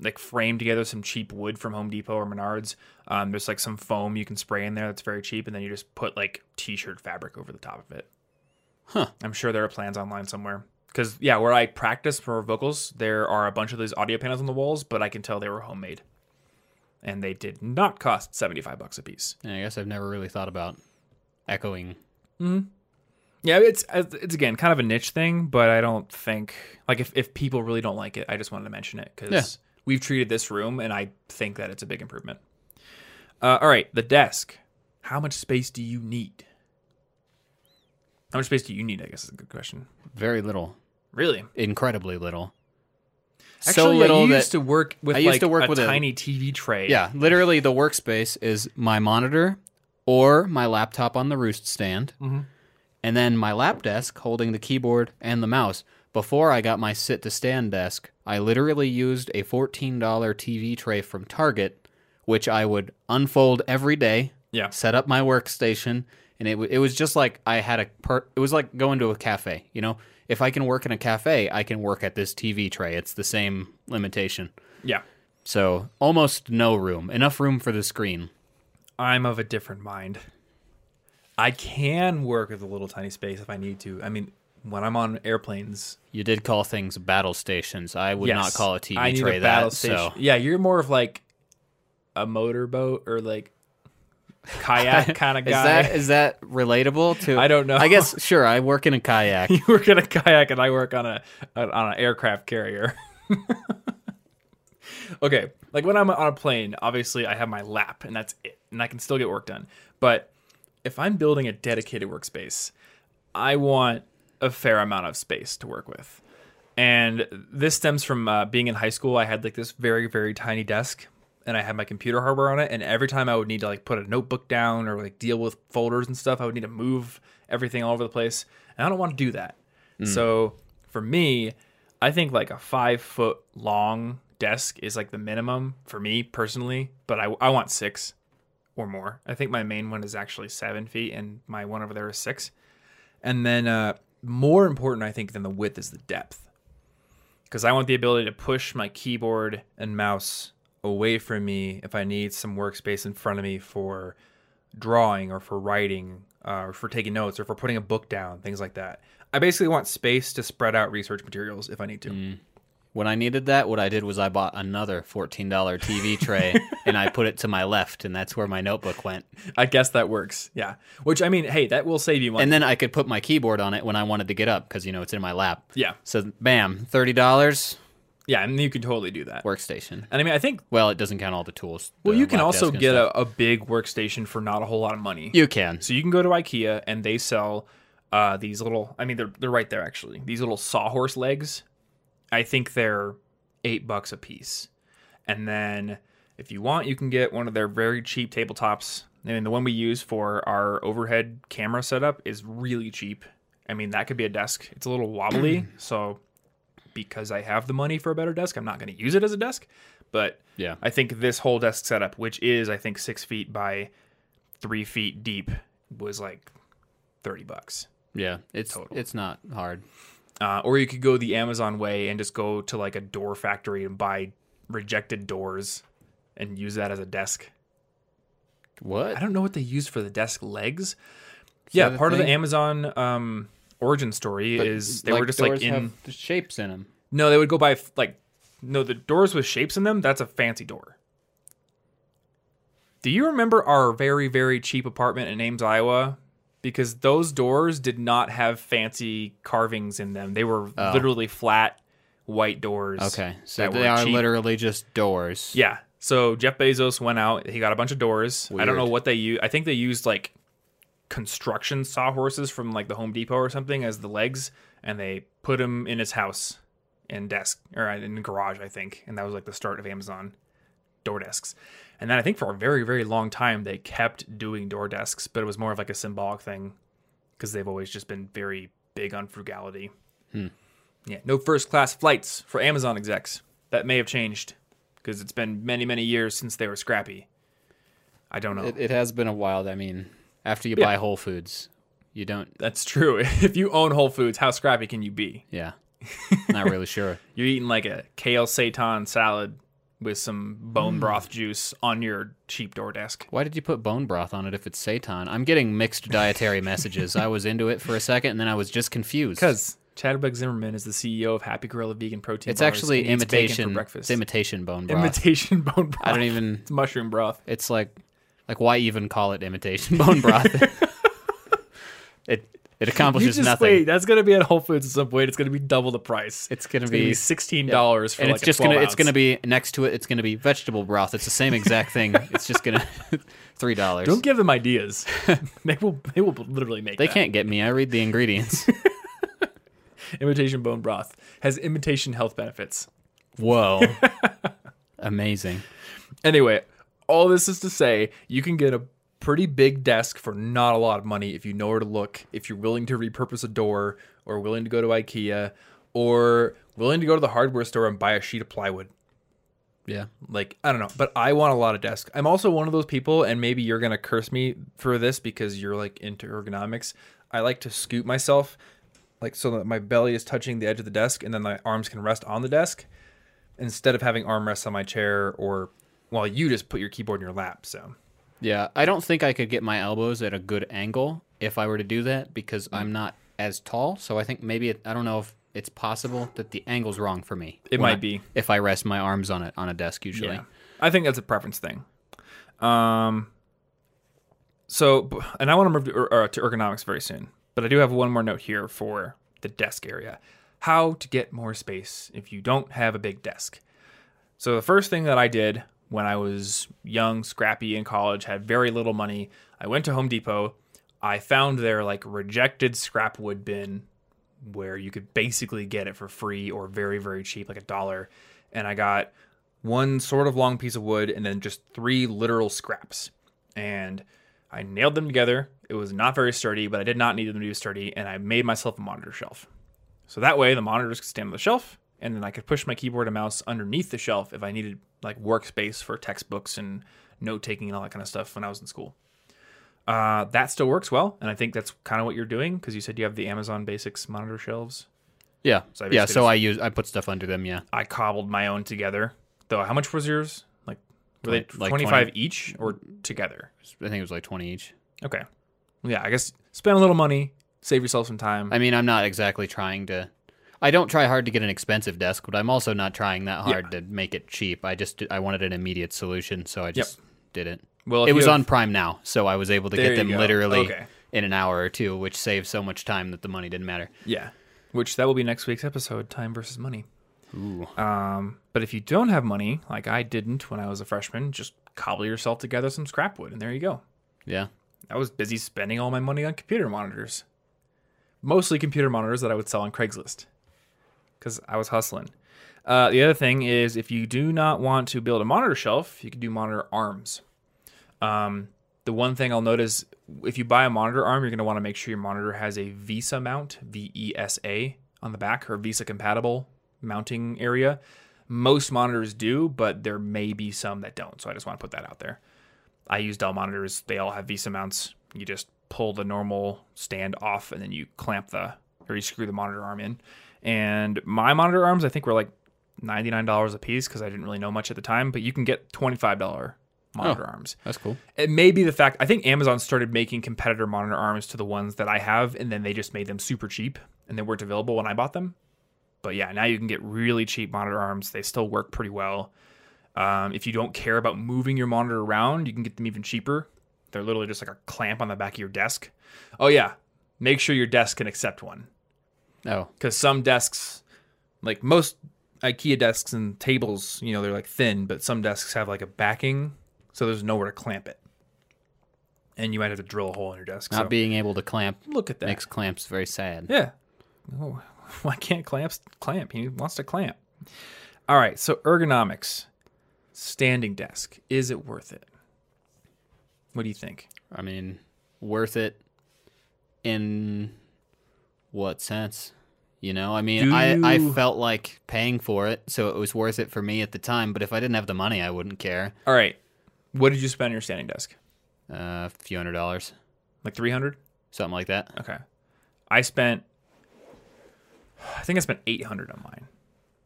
like frame together some cheap wood from Home Depot or Menards. Um, there's like some foam you can spray in there that's very cheap, and then you just put like t-shirt fabric over the top of it. Huh. I'm sure there are plans online somewhere. Because yeah, where I practice for vocals, there are a bunch of these audio panels on the walls, but I can tell they were homemade, and they did not cost seventy five bucks a piece. Yeah, I guess I've never really thought about echoing. Yeah, it's it's again kind of a niche thing, but I don't think like if if people really don't like it, I just wanted to mention it because Yeah. we've treated this room, and I think that it's a big improvement. Uh, all right, the desk. How much space do you need? How much space do you need? I guess is a good question. Very little. Really? Incredibly little. Actually, so yeah, little you that used to work with I used like to work a with a- tiny TV tray. Yeah, literally the workspace is my monitor or my laptop on the roost stand, Mm-hmm. and then my lap desk holding the keyboard and the mouse. Before I got my sit to stand desk, I literally used a $14 TV tray from Target, which I would unfold every day, Yeah. set up my workstation, and it, w- it was just like I had a per- it was like going to a cafe, you know? If I can work in a cafe, I can work at this TV tray. It's the same limitation. Yeah. So almost no room. Enough room for the screen. I'm of a different mind. I can work with a little tiny space if I need to. I mean, when I'm on airplanes, You did call things battle stations. I would not yes, call a TV I need tray a battle that. station. So Yeah, you're more of like a motorboat or like kayak kind of guy. is that is that relatable to? I don't know. I guess sure. I work in a kayak. you work in a kayak and I work on a on an aircraft carrier. okay, like when I'm on a plane, obviously I have my lap and that's it, and I can still get work done. But if I'm building a dedicated workspace, I want a fair amount of space to work with. And this stems from uh, being in high school. I had like this very, very tiny desk and I had my computer hardware on it. And every time I would need to like put a notebook down or like deal with folders and stuff, I would need to move everything all over the place. And I don't want to do that. So for me, I think like a five foot long desk is like the minimum for me personally, but I, I want six or more. I think my main one is actually seven feet and my one over there is six. And then uh, more important, I think, than the width is the depth. Because I want the ability to push my keyboard and mouse away from me if I need some workspace in front of me for drawing or for writing uh, or for taking notes or for putting a book down, things like that. I basically want space to spread out research materials if I need to. When I needed that, what I did was I bought another $14 TV tray and I put it to my left, and that's where my notebook went. I guess that works. Yeah. Which I mean, hey, that will save you money. And then I could put my keyboard on it when I wanted to get up because, you know, it's in my lap. yeah. So, bam, $30 Yeah, and you can totally do that. workstation. And I mean, I think Well, it doesn't count all the tools. well, the you can also get a, a big workstation for not a whole lot of money. You can. So you can go to IKEA and they sell uh, these little. I mean, they're they're right there actually. These little sawhorse legs. I think they're eight bucks a piece. And then if you want, you can get one of their very cheap tabletops. I mean, the one we use for our overhead camera setup is really cheap. I mean, that could be a desk. It's a little wobbly, so because I have the money for a better desk, I'm not going to use it as a desk. But Yeah. I think this whole desk setup, which is I think six feet by three feet deep, was like thirty bucks. Yeah. It's Total. it's not hard. Uh, or you could go the Amazon way and just go to like a door factory and buy rejected doors and use that as a desk. What? I don't know what they use for the desk legs. yeah, part of the? Amazon um, origin story is they were just like in. have the shapes in them. No, they would go by like no the doors with shapes in them. That's a fancy door. Do you remember our very very cheap apartment in Ames, Iowa? Because those doors did not have fancy carvings in them. They were Oh. literally flat white doors. Okay, so they are cheap. literally just doors. Yeah. So Jeff Bezos went out. He got a bunch of doors. I don't know what they use. I think they used like construction sawhorses from like the Home Depot or something as the legs, and they put them in his house and desk or in the garage, I think. And that was like the start of Amazon door desks. And then I think for a very very long time they kept doing door desks, but it was more of like a symbolic thing because they've always just been very big on frugality. Hmm. Yeah, no first class flights for Amazon execs. That may have changed because it's been many, many years since they were scrappy. I don't know. It, it has been a while. I mean, after you Yeah. buy Whole Foods, you don't. That's true. If you own Whole Foods, how scrappy can you be? Yeah, not really sure. You're eating like a kale seitan salad with some Hmm. bone broth juice on your cheap door desk. Why did you put bone broth on it if it's seitan? I'm getting mixed dietary messages. I was into it for a second, and then I was just confused. Because Chadwick Zimmerman is the CEO of Happy Gorilla Vegan Protein. it's Bars actually imitation. breakfast. It's imitation bone broth. imitation bone broth. I don't even. It's mushroom broth. It's like, like why even call it imitation bone broth? it it You accomplishes just nothing. wait. That's gonna be at Whole Foods at some point. It's gonna be double the price. It's gonna It's gonna be be sixteen dollars for and like it's just a gonna 12 it's gonna be next to it it's gonna be vegetable broth it's the same exact thing it's just gonna three dollars Don't give them ideas. they will. They will literally make. they that. can't get me i read the ingredients Imitation bone broth has imitation health benefits. whoa amazing Anyway, all this is to say, you can get a pretty big desk for not a lot of money if you know where to look. If you're willing to repurpose a door, or willing to go to IKEA, or willing to go to the hardware store and buy a sheet of plywood. yeah Like, I don't know, but I want a lot of desk. I'm also one of those people, and maybe you're going to curse me for this because you're like into ergonomics. I like to scoot myself, like, so that my belly is touching the edge of the desk and then my arms can rest on the desk instead of having armrests on my chair or, well, you just put your keyboard in your lap. So, yeah i don't think i could get my elbows at a good angle if i were to do that because i'm not as tall so i think maybe it, i don't know if it's possible that the angle's wrong for me It might I- be. if i rest my arms on it on a desk usually yeah, I think that's a preference thing. Um, so, and I want to move to, er- uh, to ergonomics very soon, but I do have one more note here for the desk area. How to get more space if you don't have a big desk. So the first thing that I did when I was young, scrappy in college, had very little money, I went to Home Depot. I found their like rejected scrap wood bin where you could basically get it for free or very very cheap like a dollar and I got one sort of long piece of wood and then just three literal scraps. And I nailed them together. It was not very sturdy, but I did not need them to be sturdy, and I made myself a monitor shelf. So that way the monitors could stand on the shelf, and then I could push my keyboard and mouse underneath the shelf if I needed like workspace for textbooks and note taking and all that kind of stuff when I was in school. Uh, that still works well, and I think that's kind of what you're doing because you said you have the Amazon Basics monitor shelves. yeah So I yeah so i use i put stuff under them yeah I cobbled my own together. Though, how much was yours? Like, were they like 25 each or together? i think it was like 20 each Okay. Yeah, I guess spend a little money, save yourself some time. I mean, I'm not exactly trying to. I don't try hard to get an expensive desk, but I'm also not trying that hard to make it cheap. I just I wanted an immediate solution, so I just did it. Well, it was have- on Prime now, so I was able to There get them go. literally Okay. in an hour or two, which saved so much time that the money didn't matter. Yeah. Which that will be next week's episode, time versus money. Ooh. Um, but if you don't have money, like I didn't when I was a freshman, just cobble yourself together some scrap wood, and there you go. Yeah. I was busy spending all my money on computer monitors, mostly computer monitors that I would sell on Craigslist, because I was hustling. Uh, the other thing is, if you do not want to build a monitor shelf, you can do monitor arms. Um, the one thing I'll notice if you buy a monitor arm, you're going to want to make sure your monitor has a VESA mount, V E S A, on the back or VESA compatible mounting area. Most monitors do, but there may be some that don't. So I just want to put that out there. I use Dell monitors. They all have VESA mounts. You just pull the normal stand off and then you clamp the or you screw the monitor arm in. And my monitor arms, I think, were like $99 a piece because I didn't really know much at the time, but you can get $25 monitor arms. That's cool. It may be the fact I think Amazon started making competitor monitor arms to the ones that I have, and then they just made them super cheap and they weren't available when I bought them. But yeah, now you can get really cheap monitor arms. They still work pretty well. Um, if you don't care about moving your monitor around, you can get them even cheaper. They're literally just like a clamp on the back of your desk. Oh yeah, make sure your desk can accept one Oh, because some desks, like most IKEA desks and tables, you know, they're like thin, but some desks have like a backing, so there's nowhere to clamp it, and you might have to drill a hole in your desk. not so being able to clamp look at that. makes clamps very sad. Yeah. Oh, why can't clamps clamp? He wants to clamp. All right. So ergonomics, standing desk. Is it worth it? What do you think? I mean, worth it in what sense? You know, I mean, I, I felt like paying for it, so it was worth it for me at the time. But if I didn't have the money, I wouldn't care. All right. What did you spend on your standing desk? Uh, a few hundred dollars, Like three hundred? something like that. Okay. I spent. I think I spent eight hundred on mine.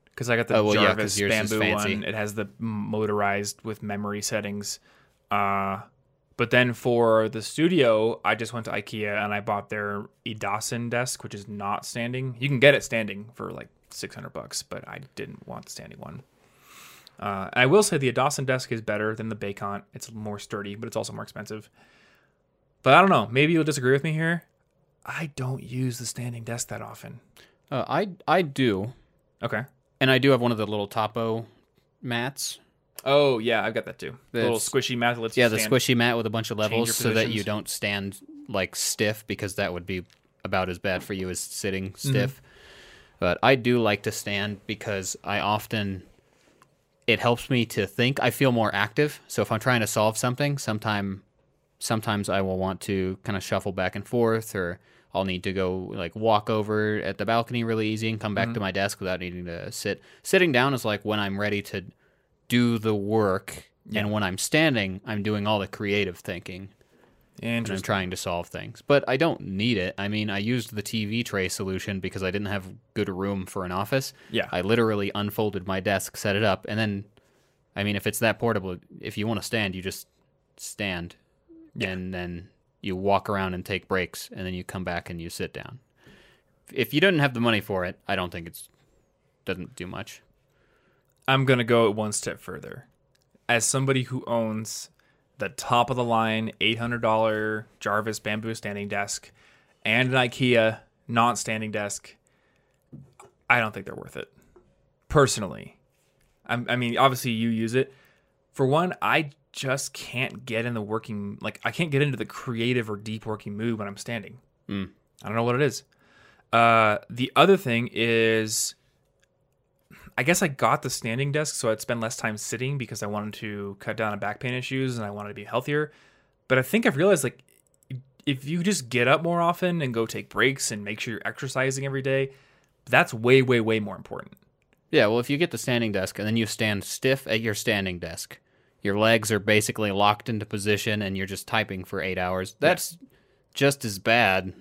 Because I got the Oh, well, Jarvis is bamboo one. It has the motorized with memory settings. Uh, but then for the studio, I just went to IKEA and I bought their Idåsen desk, which is not standing. You can get it standing for like six hundred bucks, but I didn't want the standing one. Uh, I will say the Idåsen desk is better than the Bekant. It's more sturdy, but it's also more expensive. But I don't know. Maybe you'll disagree with me here. I don't use the standing desk that often. Uh, I I do, Okay. and I do have one of the little topo mats. Oh yeah, I've got that too. The little squishy mat that Yeah, the squishy mat with a bunch of levels, so that you don't stand like stiff, because that would be about as bad for you as sitting Mm-hmm. stiff. But I do like to stand because I often it helps me to think. I feel more active. So if I'm trying to solve something, sometime sometimes I will want to kind of shuffle back and forth, or I'll need to go like walk over at the balcony really easy and come back Mm-hmm. to my desk without needing to sit. Sitting down is like when I'm ready to do the work, and when I'm standing, I'm doing all the creative thinking and I'm trying to solve things. But I don't need it. I mean, I used the TV tray solution because I didn't have good room for an office. Yeah. I literally unfolded my desk, set it up, and then, I mean, if it's that portable, if you want to stand, you just stand, and then you walk around and take breaks, and then you come back and you sit down. If you didn't have the money for it, I don't think it's doesn't do much. I'm gonna go one step further. As somebody who owns the top of the line $800 Jarvis bamboo standing desk and an IKEA not standing desk, I don't think they're worth it. Personally, I'm, I mean, obviously you use it. For one, I just can't get in the working like I can't get into the creative or deep working mood when I'm standing. I don't know what it is. Uh, the other thing is, I guess I got the standing desk so I'd spend less time sitting because I wanted to cut down on back pain issues and I wanted to be healthier. But I think I've realized like if you just get up more often and go take breaks and make sure you're exercising every day, that's way, way, way more important. Yeah, well, if you get the standing desk and then you stand stiff at your standing desk, your legs are basically locked into position and you're just typing for eight hours. That's just as bad,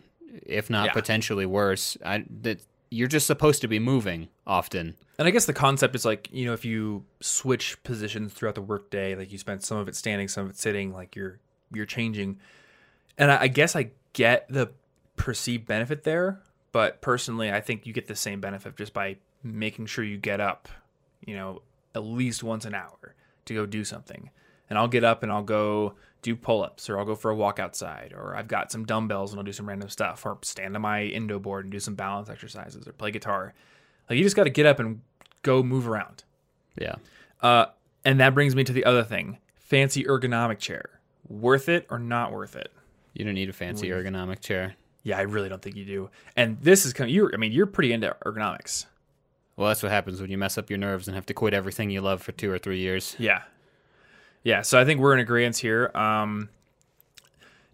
if not Yeah. potentially worse. I, that you're just supposed to be moving often. And I guess the concept is like, you know, if you switch positions throughout the workday, like you spend some of it standing, some of it sitting, like you're you're changing. And I, I guess I get the perceived benefit there, But personally, I think you get the same benefit just by making sure you get up, you know, at least once an hour to go do something. And I'll get up and I'll go do pull ups or I'll go for a walk outside or I've got some dumbbells and I'll do some random stuff or stand on my indo board and do some balance exercises or play guitar. Like you just got to get up and go move around. Yeah. Uh, and that brings me to the other thing fancy ergonomic chair. Worth it or not worth it? You don't need a fancy ergonomic chair. Yeah, I really don't think you do. And this is coming. You, I mean, you're pretty into ergonomics. Well, that's what happens when you mess up your nerves and have to quit everything you love for two or three years. Yeah, yeah. So I think we're in agreement here. Um,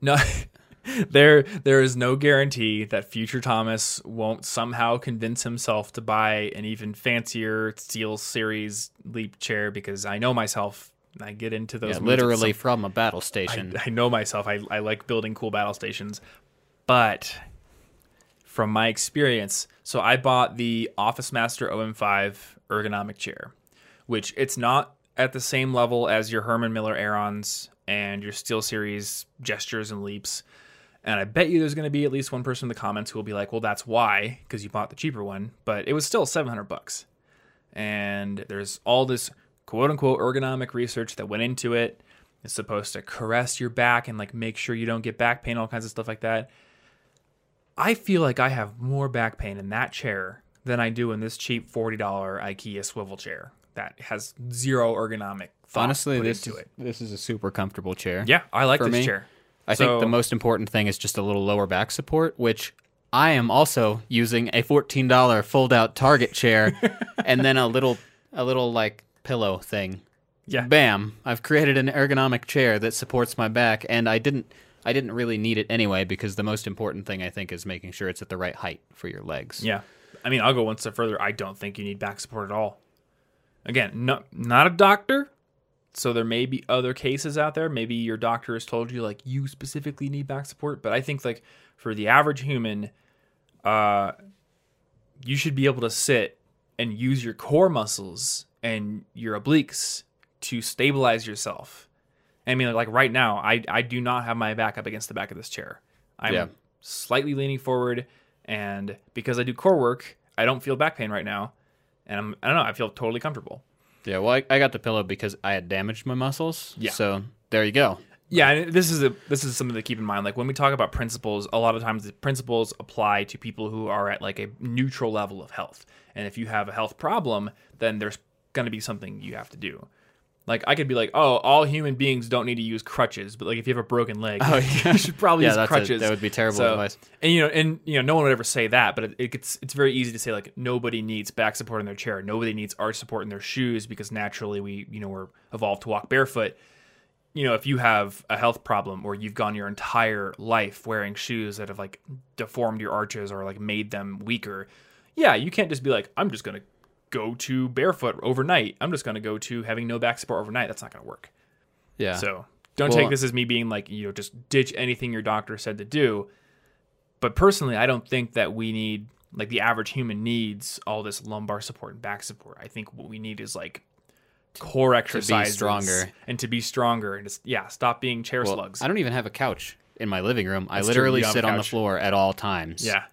no, there there is no guarantee that future Thomas won't somehow convince himself to buy an even fancier Steelcase Leap chair because I know myself. I get into those Yeah, literally some- from a battle station. I know myself. I, I like building cool battle stations. But from my experience, so I bought the Office Master OM5 ergonomic chair, which it's not at the same level as your Herman Miller Aerons and your Steelcase gestures and leaps. And I bet you there's going to be at least one person in the comments who will be like, "Well, that's why, because you bought the cheaper one." But it was still 700 bucks. And there's all this quote unquote ergonomic research that went into it. It's supposed to caress your back and like make sure you don't get back pain, all kinds of stuff like that. I feel like I have more back pain in that chair than I do in this cheap $40 IKEA swivel chair that has zero ergonomic Honestly, this into is, it. this is a super comfortable chair. Yeah, I like this me, chair. I think the most important thing is just a little lower back support, which I am also using a fourteen dollar fold out Target chair, and then a little a little like pillow thing. Yeah. Bam! I've created an ergonomic chair that supports my back, and I didn't I didn't really need it anyway because the most important thing I think is making sure it's at the right height for your legs. Yeah. I mean, I'll go one step further. I don't think you need back support at all. Again, no, not a doctor. So there may be other cases out there. Maybe your doctor has told you like you specifically need back support, but I think like for the average human, uh, you should be able to sit and use your core muscles and your obliques to stabilize yourself. I mean, like right now, I I do not have my back up against the back of this chair. I'm Yeah. slightly leaning forward, and because I do core work, I don't feel back pain right now, and I'm I don't know, I feel totally comfortable. Yeah, well, I, I got the pillow because I had damaged my muscles. Yeah. So there you go. Yeah, and this is a this is something to keep in mind. Like when we talk about principles, a lot of times the principles apply to people who are at like a neutral level of health. And if you have a health problem, then there's going to be something you have to do. Like I could be like, oh, all human beings don't need to use crutches, but like if you have a broken leg, Oh, yeah. you should probably Yeah, use that's a- crutches. that would be terrible So- advice. And you know, and you know, no one would ever say that, but it, it gets it's very easy to say like nobody needs back support in their chair, nobody needs arch support in their shoes because naturally we you know we're evolved to walk barefoot. You know, if you have a health problem or you've gone your entire life wearing shoes that have like deformed your arches or like made them weaker, yeah, you can't just be like, I'm just gonna go to barefoot overnight. I'm just gonna go to having no back support overnight. That's not gonna work. Yeah. So don't Well- take this as me being like, you know, just ditch anything your doctor said to do. But personally, I don't think that we need, like, the average human needs all this lumbar support and back support. I think what we need is like core exercises stronger. and to be stronger and just yeah, stop being chair Well, slugs. I don't even have a couch in my living room. I That's true, literally you don't have sit on the floor at all times. yeah,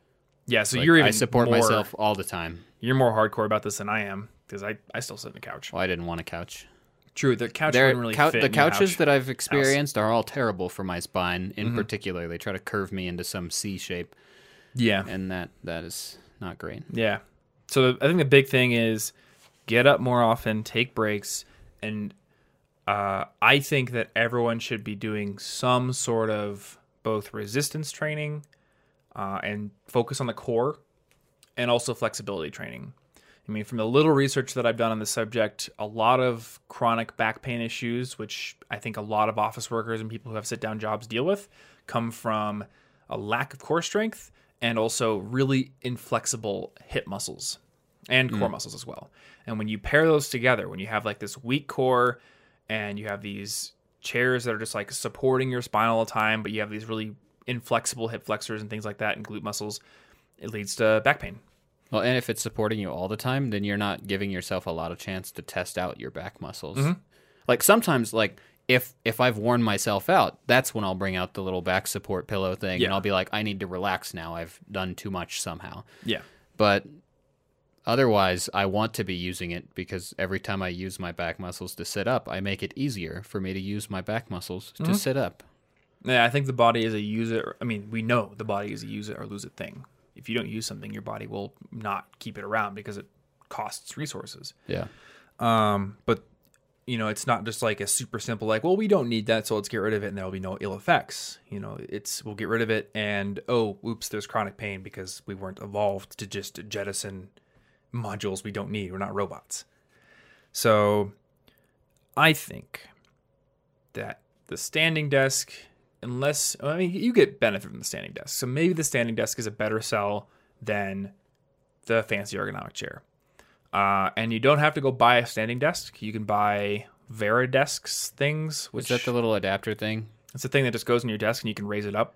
yeah. So Like, you're even I support more, myself all the time. You're more hardcore about this than I am because I I still sit on the couch. Well, I didn't want a couch. True, the couch wouldn't really cou- fit the couches house. that I've experienced are all terrible for my spine. In Mm-hmm. particular, they try to curve me into some C shape, yeah, and that that is not great. Yeah. So I think the big thing is get up more often, take breaks, and uh, I think that everyone should be doing some sort of both resistance training uh, and focus on the core, and also flexibility training. I mean, from the little research that I've done on the subject, a lot of chronic back pain issues, which I think a lot of office workers and people who have sit down jobs deal with, come from a lack of core strength and also really inflexible hip muscles and core mm. muscles as well. And when you pair those together, when you have like this weak core and you have these chairs that are just like supporting your spine all the time, but you have these really inflexible hip flexors and things like that and glute muscles, it leads to back pain. Well, and if it's supporting you all the time, then you're not giving yourself a lot of chance to test out your back muscles. Mm-hmm. Like sometimes, like if if I've worn myself out, that's when I'll bring out the little back support pillow thing Yeah. and I'll be like, I need to relax now. I've done too much somehow. Yeah. But otherwise, I want to be using it because every time I use my back muscles to sit up, I make it easier for me to use my back muscles Mm-hmm. to sit up. Yeah, I think the body is a use it. Or, I mean, we know the body is a use it or lose it thing. If you don't use something, your body will not keep it around because it costs resources. Yeah. Um, but you know, it's not just like a super simple like, well, we don't need that, so let's get rid of it, and there'll be no ill effects. You know, it's we'll get rid of it, and oh, oops, there's chronic pain because we weren't evolved to just jettison modules we don't need. We're not robots. So, I think that the standing desk, unless I mean, you get benefit from the standing desk, so maybe the standing desk is a better sell than the fancy ergonomic chair. Uh, and you don't have to go buy a standing desk. You can buy Varidesks things, which Is that the little adapter thing? it's a thing that just goes in your desk and you can raise it up.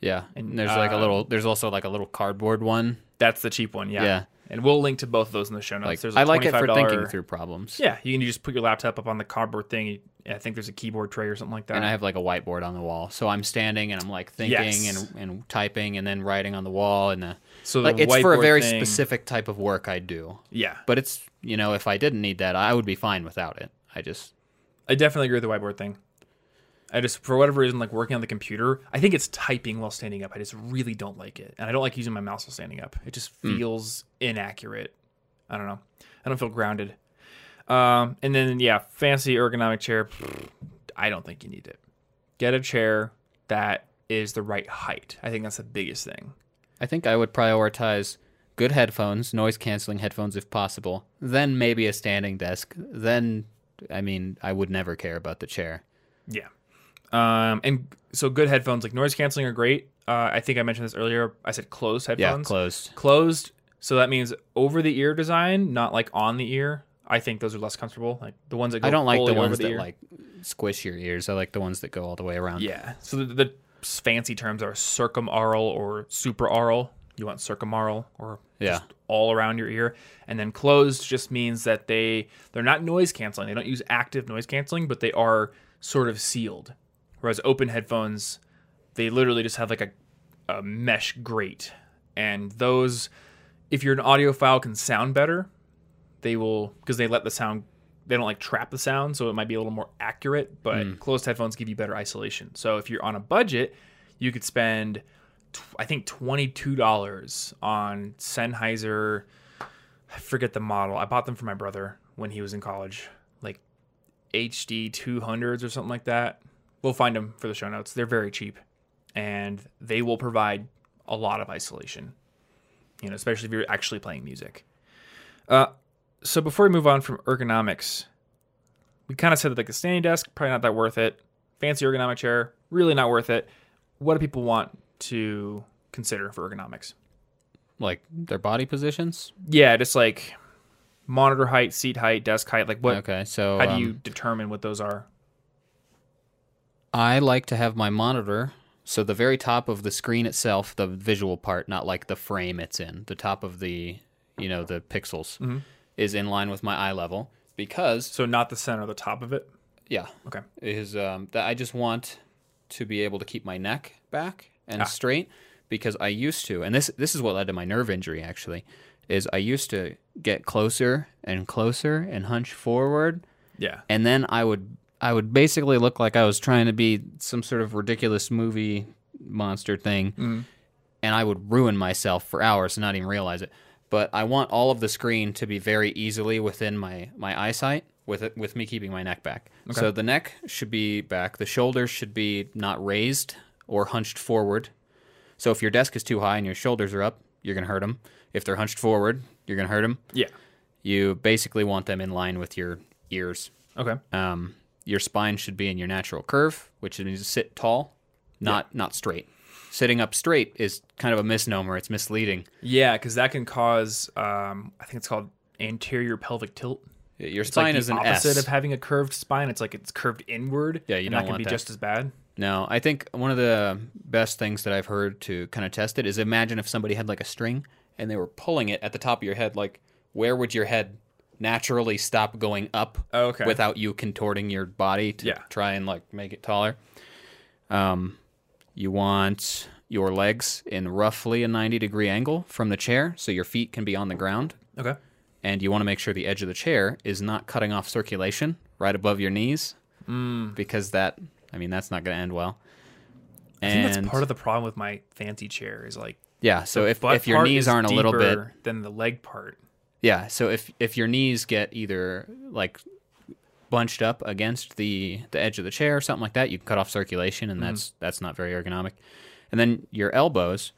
Yeah. And, there's like a uh, little there's also like a little cardboard one. That's the cheap one, yeah. Yeah. And we'll link to both of those in the show notes. Like There's a I like it for thinking through problems. Yeah, you can just put your laptop up on the cardboard thing. I think there's a keyboard tray or something like that. And I have like a whiteboard on the wall. So I'm standing and I'm like thinking Yes. and, and typing and then writing on the wall and the, so the like it's for a very thing- specific type of work I do. Yeah, But it's you know, if I didn't need that, I would be fine without it. I just I definitely agree with the whiteboard thing. I just, for whatever reason, like working on the computer, I think it's typing while standing up. I just really don't like it. And I don't like using my mouse while standing up. It just hmm. feels inaccurate. I don't know. I don't feel grounded. Um, and then, yeah, fancy ergonomic chair. I don't think you need it. Get a chair that is the right height. I think that's the biggest thing. I think I would prioritize good headphones, noise canceling headphones if possible, then maybe a standing desk. Then I mean, I would never care about the chair. Yeah. Um, and so good headphones, like noise canceling, are great. Uh, I think I mentioned this earlier. I said closed headphones. Yeah, closed. closed so that means over the ear design not like on the ear i think those are less comfortable like the ones that go I don't like the ones the that ear. like squish your ears. I like the ones that go all the way around. yeah so the, the fancy terms are circumaural or supraaural you want circumaural or Yeah. just all around your ear and then closed just means that they they're not noise canceling they don't use active noise canceling but they are sort of sealed whereas open headphones they literally just have like a, a mesh grate and those if you're an audiophile can sound better they will because they let the sound they don't like trap the sound so it might be a little more accurate but closed headphones give you better isolation. So if you're on a budget you could spend i think $22 on sennheiser i forget the model. I bought them for my brother when he was in college like hd 200s or something like that. We'll find them for the show notes. They're very cheap and they will provide a lot of isolation you know especially if you're actually playing music. Uh, so before we move on from ergonomics, we kind of said that like the standing desk probably not that worth it. Fancy ergonomic chair really not worth it. What do people want to consider for ergonomics? Like their body positions. Yeah, just like monitor height, seat height, desk height. Like what? Okay, so How do um, you determine what those are? I like to have my monitor. So the very top of the screen itself, the visual part, not like the frame it's in, the top of the, you know, the pixels, Mm-hmm. Is in line with my eye level because So not the center, the top of it. yeah, Okay. is um, that I just want to be able to keep my neck back and Ah. straight because I used to, and this this is what led to my nerve injury actually, is I used to get closer and closer and hunch forward, Yeah. and then I would I would basically look like I was trying to be some sort of ridiculous movie monster thing, and I would ruin myself for hours and not even realize it. But I want all of the screen to be very easily within my my eyesight with it with me keeping my neck back. So the neck should be back, the shoulders should be not raised or hunched forward. So if your desk is too high and your shoulders are up, you're gonna hurt them. If they're hunched forward, you're gonna hurt them. Yeah. You basically want them in line with your ears. Okay. Um, your spine should be in your natural curve, which means sit tall, not not straight. Sitting up straight is kind of a misnomer. It's misleading. Yeah, because that can cause, um, I think it's called anterior pelvic tilt. Your It's spine like is an opposite S. of having a curved spine. It's like it's curved inward. Yeah, you and don't that can want be that. just as bad. No, I think one of the best things that I've heard to kind of test it is imagine if somebody had like a string and they were pulling it at the top of your head. Like, where would your head naturally stop going up Oh, okay. without you contorting your body to Yeah. try and like make it taller. Um, you want your legs in roughly a 90 degree angle from the chair so your feet can be on the ground. Okay. And you want to make sure the edge of the chair is not cutting off circulation right above your knees Mm. because that, I mean, that's not going to end well. I think that's part of the problem with my fancy chair is like yeah, so if, if your knees aren't a little bit than the leg part. Yeah, so if if your knees get either like bunched up against the the edge of the chair or something like that, you can cut off circulation, and mm-hmm. that's that's not very ergonomic. And then your elbows,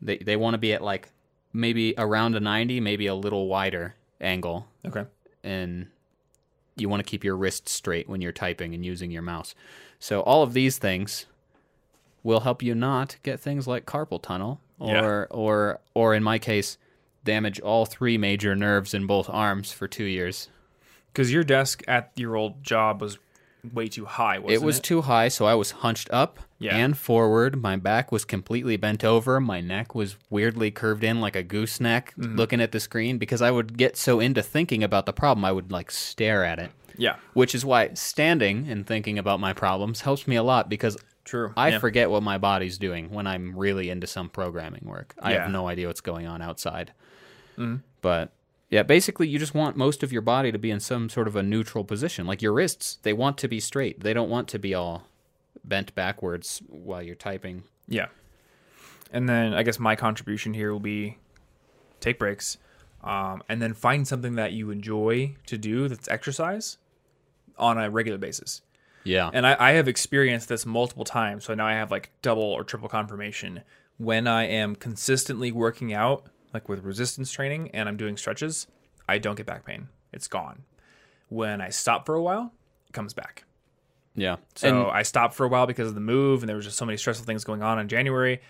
they they want to be at like maybe around a ninety, maybe a little wider angle, Okay. and you want to keep your wrists straight when you're typing and using your mouse. So all of these things will help you not get things like carpal tunnel or Yeah. or or in my case damage all three major nerves in both arms for 2 years. Because your desk at your old job was way too high, wasn't it? it was too high, so I was hunched up Yeah. and forward. My back was completely bent over. My neck was weirdly curved in like a gooseneck Mm-hmm. looking at the screen because I would get so into thinking about the problem, I would like stare at it. Yeah. which is why standing and thinking about my problems helps me a lot because True. I Yeah. forget what my body's doing when I'm really into some programming work. I Yeah. have no idea what's going on outside. Mhm. But yeah, basically, you just want most of your body to be in some sort of a neutral position. Like your wrists, they want to be straight. They don't want to be all bent backwards while you're typing. Yeah. And then I guess my contribution here will be take breaks, um, and then find something that you enjoy to do that's exercise on a regular basis. Yeah. And I, I have experienced this multiple times. So now I have like double or triple confirmation. When I am consistently working out, like with resistance training, and I'm doing stretches, I don't get back pain. It's gone. When I stop for a while, it comes back. yeah. So And- I stopped for a while because of the move, and there was just so many stressful things going on in January,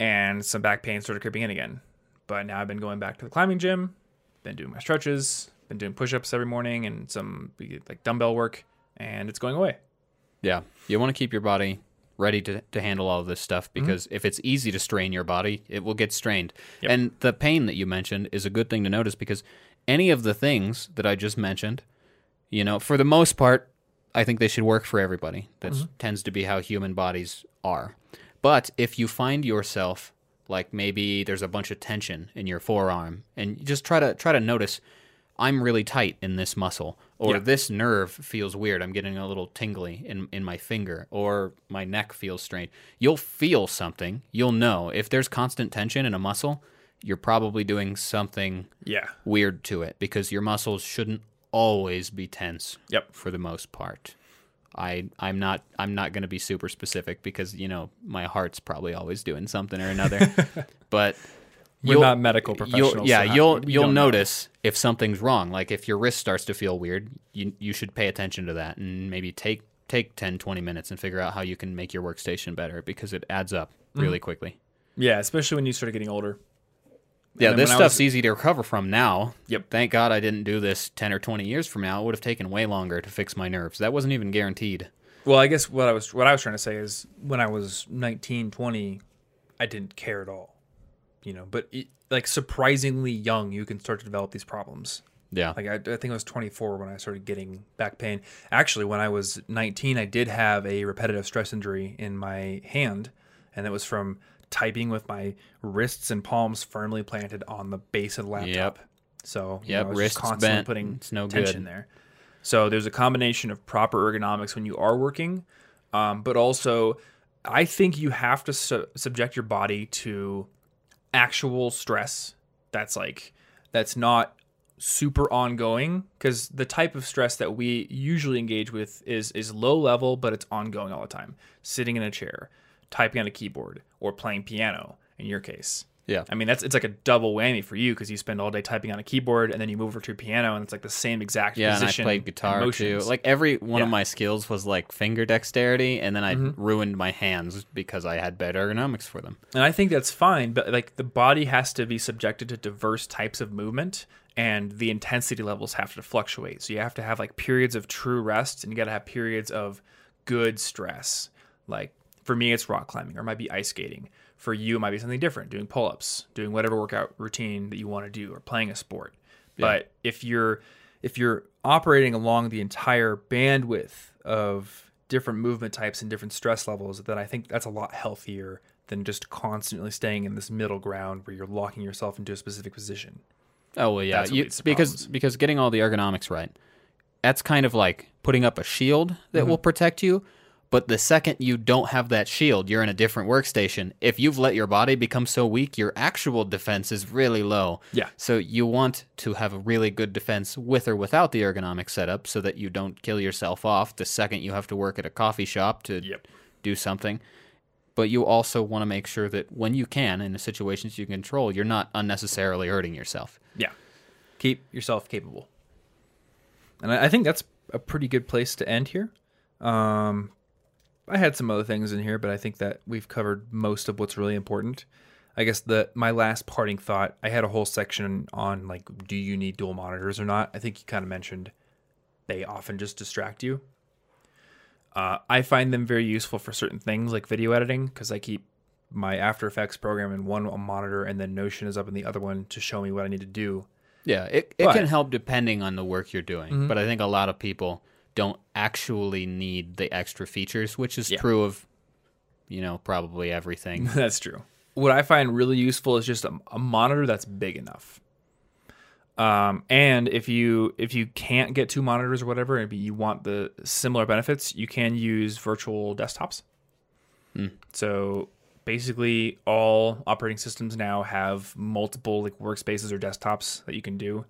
and some back pain started creeping in again. But now I've been going back to the climbing gym, been doing my stretches, been doing push-ups every morning, and some like dumbbell work, and it's going away. Yeah. You want to keep your body ready to, to handle all of this stuff mm-hmm. because if it's easy to strain your body, it will get strained. Yep. And the pain that you mentioned is a good thing to notice because any of the things that I just mentioned, you know, for the most part, I think they should work for everybody. That mm-hmm. tends to be how human bodies are. But if you find yourself like maybe there's a bunch of tension in your forearm and you just try to try to notice I'm really tight in this muscle, or Yeah. this nerve feels weird. I'm getting a little tingly in, in my finger, or my neck feels strained. You'll feel something. You'll know. If there's constant tension in a muscle, you're probably doing something Yeah. weird to it because your muscles shouldn't always be tense Yep. for the most part. I I'm not I'm not going to be super specific because you know my heart's probably always doing something or another. but We're you'll- not medical professionals. You'll, yeah, so you'll you'll don't know. notice if something's wrong. Like if your wrist starts to feel weird, you you should pay attention to that and maybe take take 10 20 minutes and figure out how you can make your workstation better because it adds up really Mm-hmm. quickly. Yeah, especially when you start getting older. Yeah, this stuff's was- easy to recover from now. Yep. Thank God I didn't do this 10 or 20 years from now. It would have taken way longer to fix my nerves. That wasn't even guaranteed. Well, I guess what I was what I was trying to say is when I was 19, 20, I didn't care at all. You know, but it, like surprisingly young, you can start to develop these problems. Yeah. Like I, I think I was 24 when I started getting back pain. Actually, when I was 19, I did have a repetitive stress injury in my hand, and it was from typing with my wrists and palms firmly planted on the base of the laptop. So Yep, I was wrists just constantly bent. putting It's no tension good. there. So there's a combination of proper ergonomics when you are working, um, but also I think you have to su- subject your body to actual stress that's like that's not super ongoing because the type of stress that we usually engage with is is low level but it's ongoing all the time. Sitting in a chair typing on a keyboard or playing piano in your case Yeah. i mean that's it's like a double whammy for you because you spend all day typing on a keyboard and then you move over to a piano and it's like the same exact Yeah, and I played guitar too. Like every one of my skills was like finger dexterity, and then I Mm-hmm. ruined my hands because I had bad ergonomics for them. And I think that's fine, but like the body has to be subjected to diverse types of movement and the intensity levels have to fluctuate. So you have to have like periods of true rest and you got to have periods of good stress. Like for me it's rock climbing or it might be ice skating. For you it might be something different, doing pull-ups, doing whatever workout routine that you want to do or playing a sport. But if you're if you're operating along the entire bandwidth of different movement types and different stress levels, then I think that's a lot healthier than just constantly staying in this middle ground where you're locking yourself into a specific position. Oh well, yeah, That's you, because because getting all the ergonomics right, that's kind of like putting up a shield that Mm-hmm. will protect you. But the second you don't have that shield, you're in a different workstation. If you've let your body become so weak, your actual defense is really low. Yeah. So you want to have a really good defense with or without the ergonomic setup, so that you don't kill yourself off the second you have to work at a coffee shop to Yep. do something. But you also want to make sure that when you can, in the situations you control, you're not unnecessarily hurting yourself. Yeah. Keep yourself capable. And I I think that's a pretty good place to end here. Um, I had some other things in here, but I think that we've covered most of what's really important. I guess the my last parting thought, I had a whole section on like do you need dual monitors or not? I think you kind of mentioned they often just distract you. Uh, I find them very useful for certain things like video editing because I keep my After Effects program in one monitor and then Notion is up in the other one to show me what I need to do. Yeah, it, it But- can help depending on the work you're doing. But I think a lot of people don't actually need the extra features, which is Yeah. true of, you know, probably everything. That's true. What I find really useful is just a, a monitor that's big enough. Um, and if you if you can't get two monitors or whatever, and you want the similar benefits, you can use virtual desktops. So basically, all operating systems now have multiple like workspaces or desktops that you can do.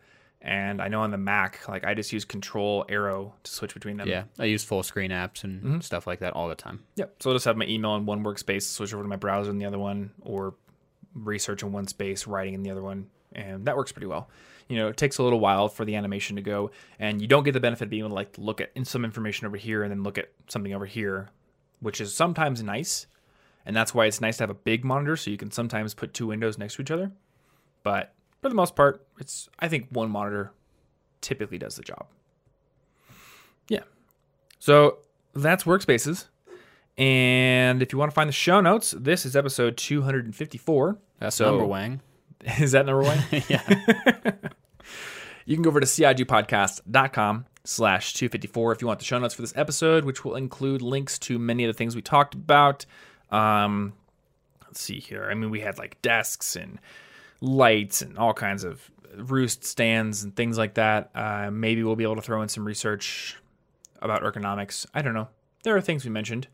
And I know on the Mac, like I just use Control Arrow to switch between them. yeah, I use full screen apps and mm-hmm. stuff like that all the time. Yep. So I'll just have my email in one workspace, switch over to my browser in the other one, or research in one space, writing in the other one, and that works pretty well. You know, it takes a little while for the animation to go, and you don't get the benefit of being able to like look at some information over here and then look at something over here, which is sometimes nice, and that's why it's nice to have a big monitor so you can sometimes put two windows next to each other. But for the most part, it's I think one monitor typically does the job. Yeah. So that's workspaces. And if you want to find the show notes, this is episode 254. That's So- number wang. Is that number Wang? yeah. you can go over to cigpodcast.com slash 254 if you want the show notes for this episode, which will include links to many of the things we talked about. Um, let's see here. I mean, we had like desks and lights and all kinds of roost stands and things like that. Uh, maybe we'll be able to throw in some research about ergonomics. I don't know. There are things we mentioned.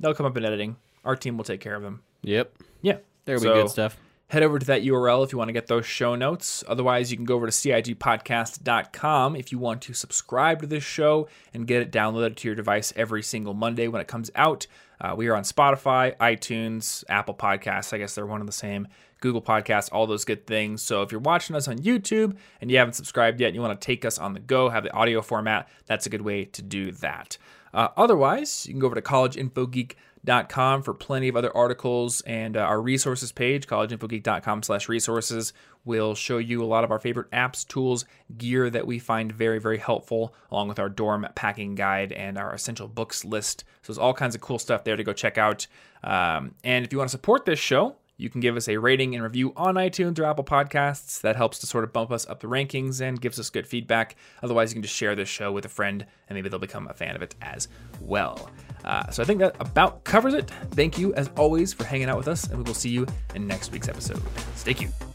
They'll come up in editing. Our team will take care of them. Yep. Yeah. There'll be good stuff. Head over to that URL if you want to get those show notes. Otherwise, you can go over to CIGpodcast.com if you want to subscribe to this show and get it downloaded to your device every single Monday when it comes out. Uh, we are on Spotify, iTunes, Apple Podcasts. I guess they're one and the same. Google Podcasts, all those good things. So if you're watching us on YouTube and you haven't subscribed yet and you want to take us on the go, have the audio format, that's a good way to do that. Uh, otherwise, you can go over to collegeinfogeek.com for plenty of other articles and uh, our resources page, collegeinfogeek.com slash resources, will show you a lot of our favorite apps, tools, gear that we find very, very helpful, along with our dorm packing guide and our essential books list. So there's all kinds of cool stuff there to go check out. Um, and if you want to support this show, you can give us a rating and review on iTunes or Apple Podcasts. That helps to sort of bump us up the rankings and gives us good feedback. Otherwise, you can just share this show with a friend and maybe they'll become a fan of it as well. Uh, so I think that about covers it. Thank you, as always, for hanging out with us, and we will see you in next week's episode. Stay cute.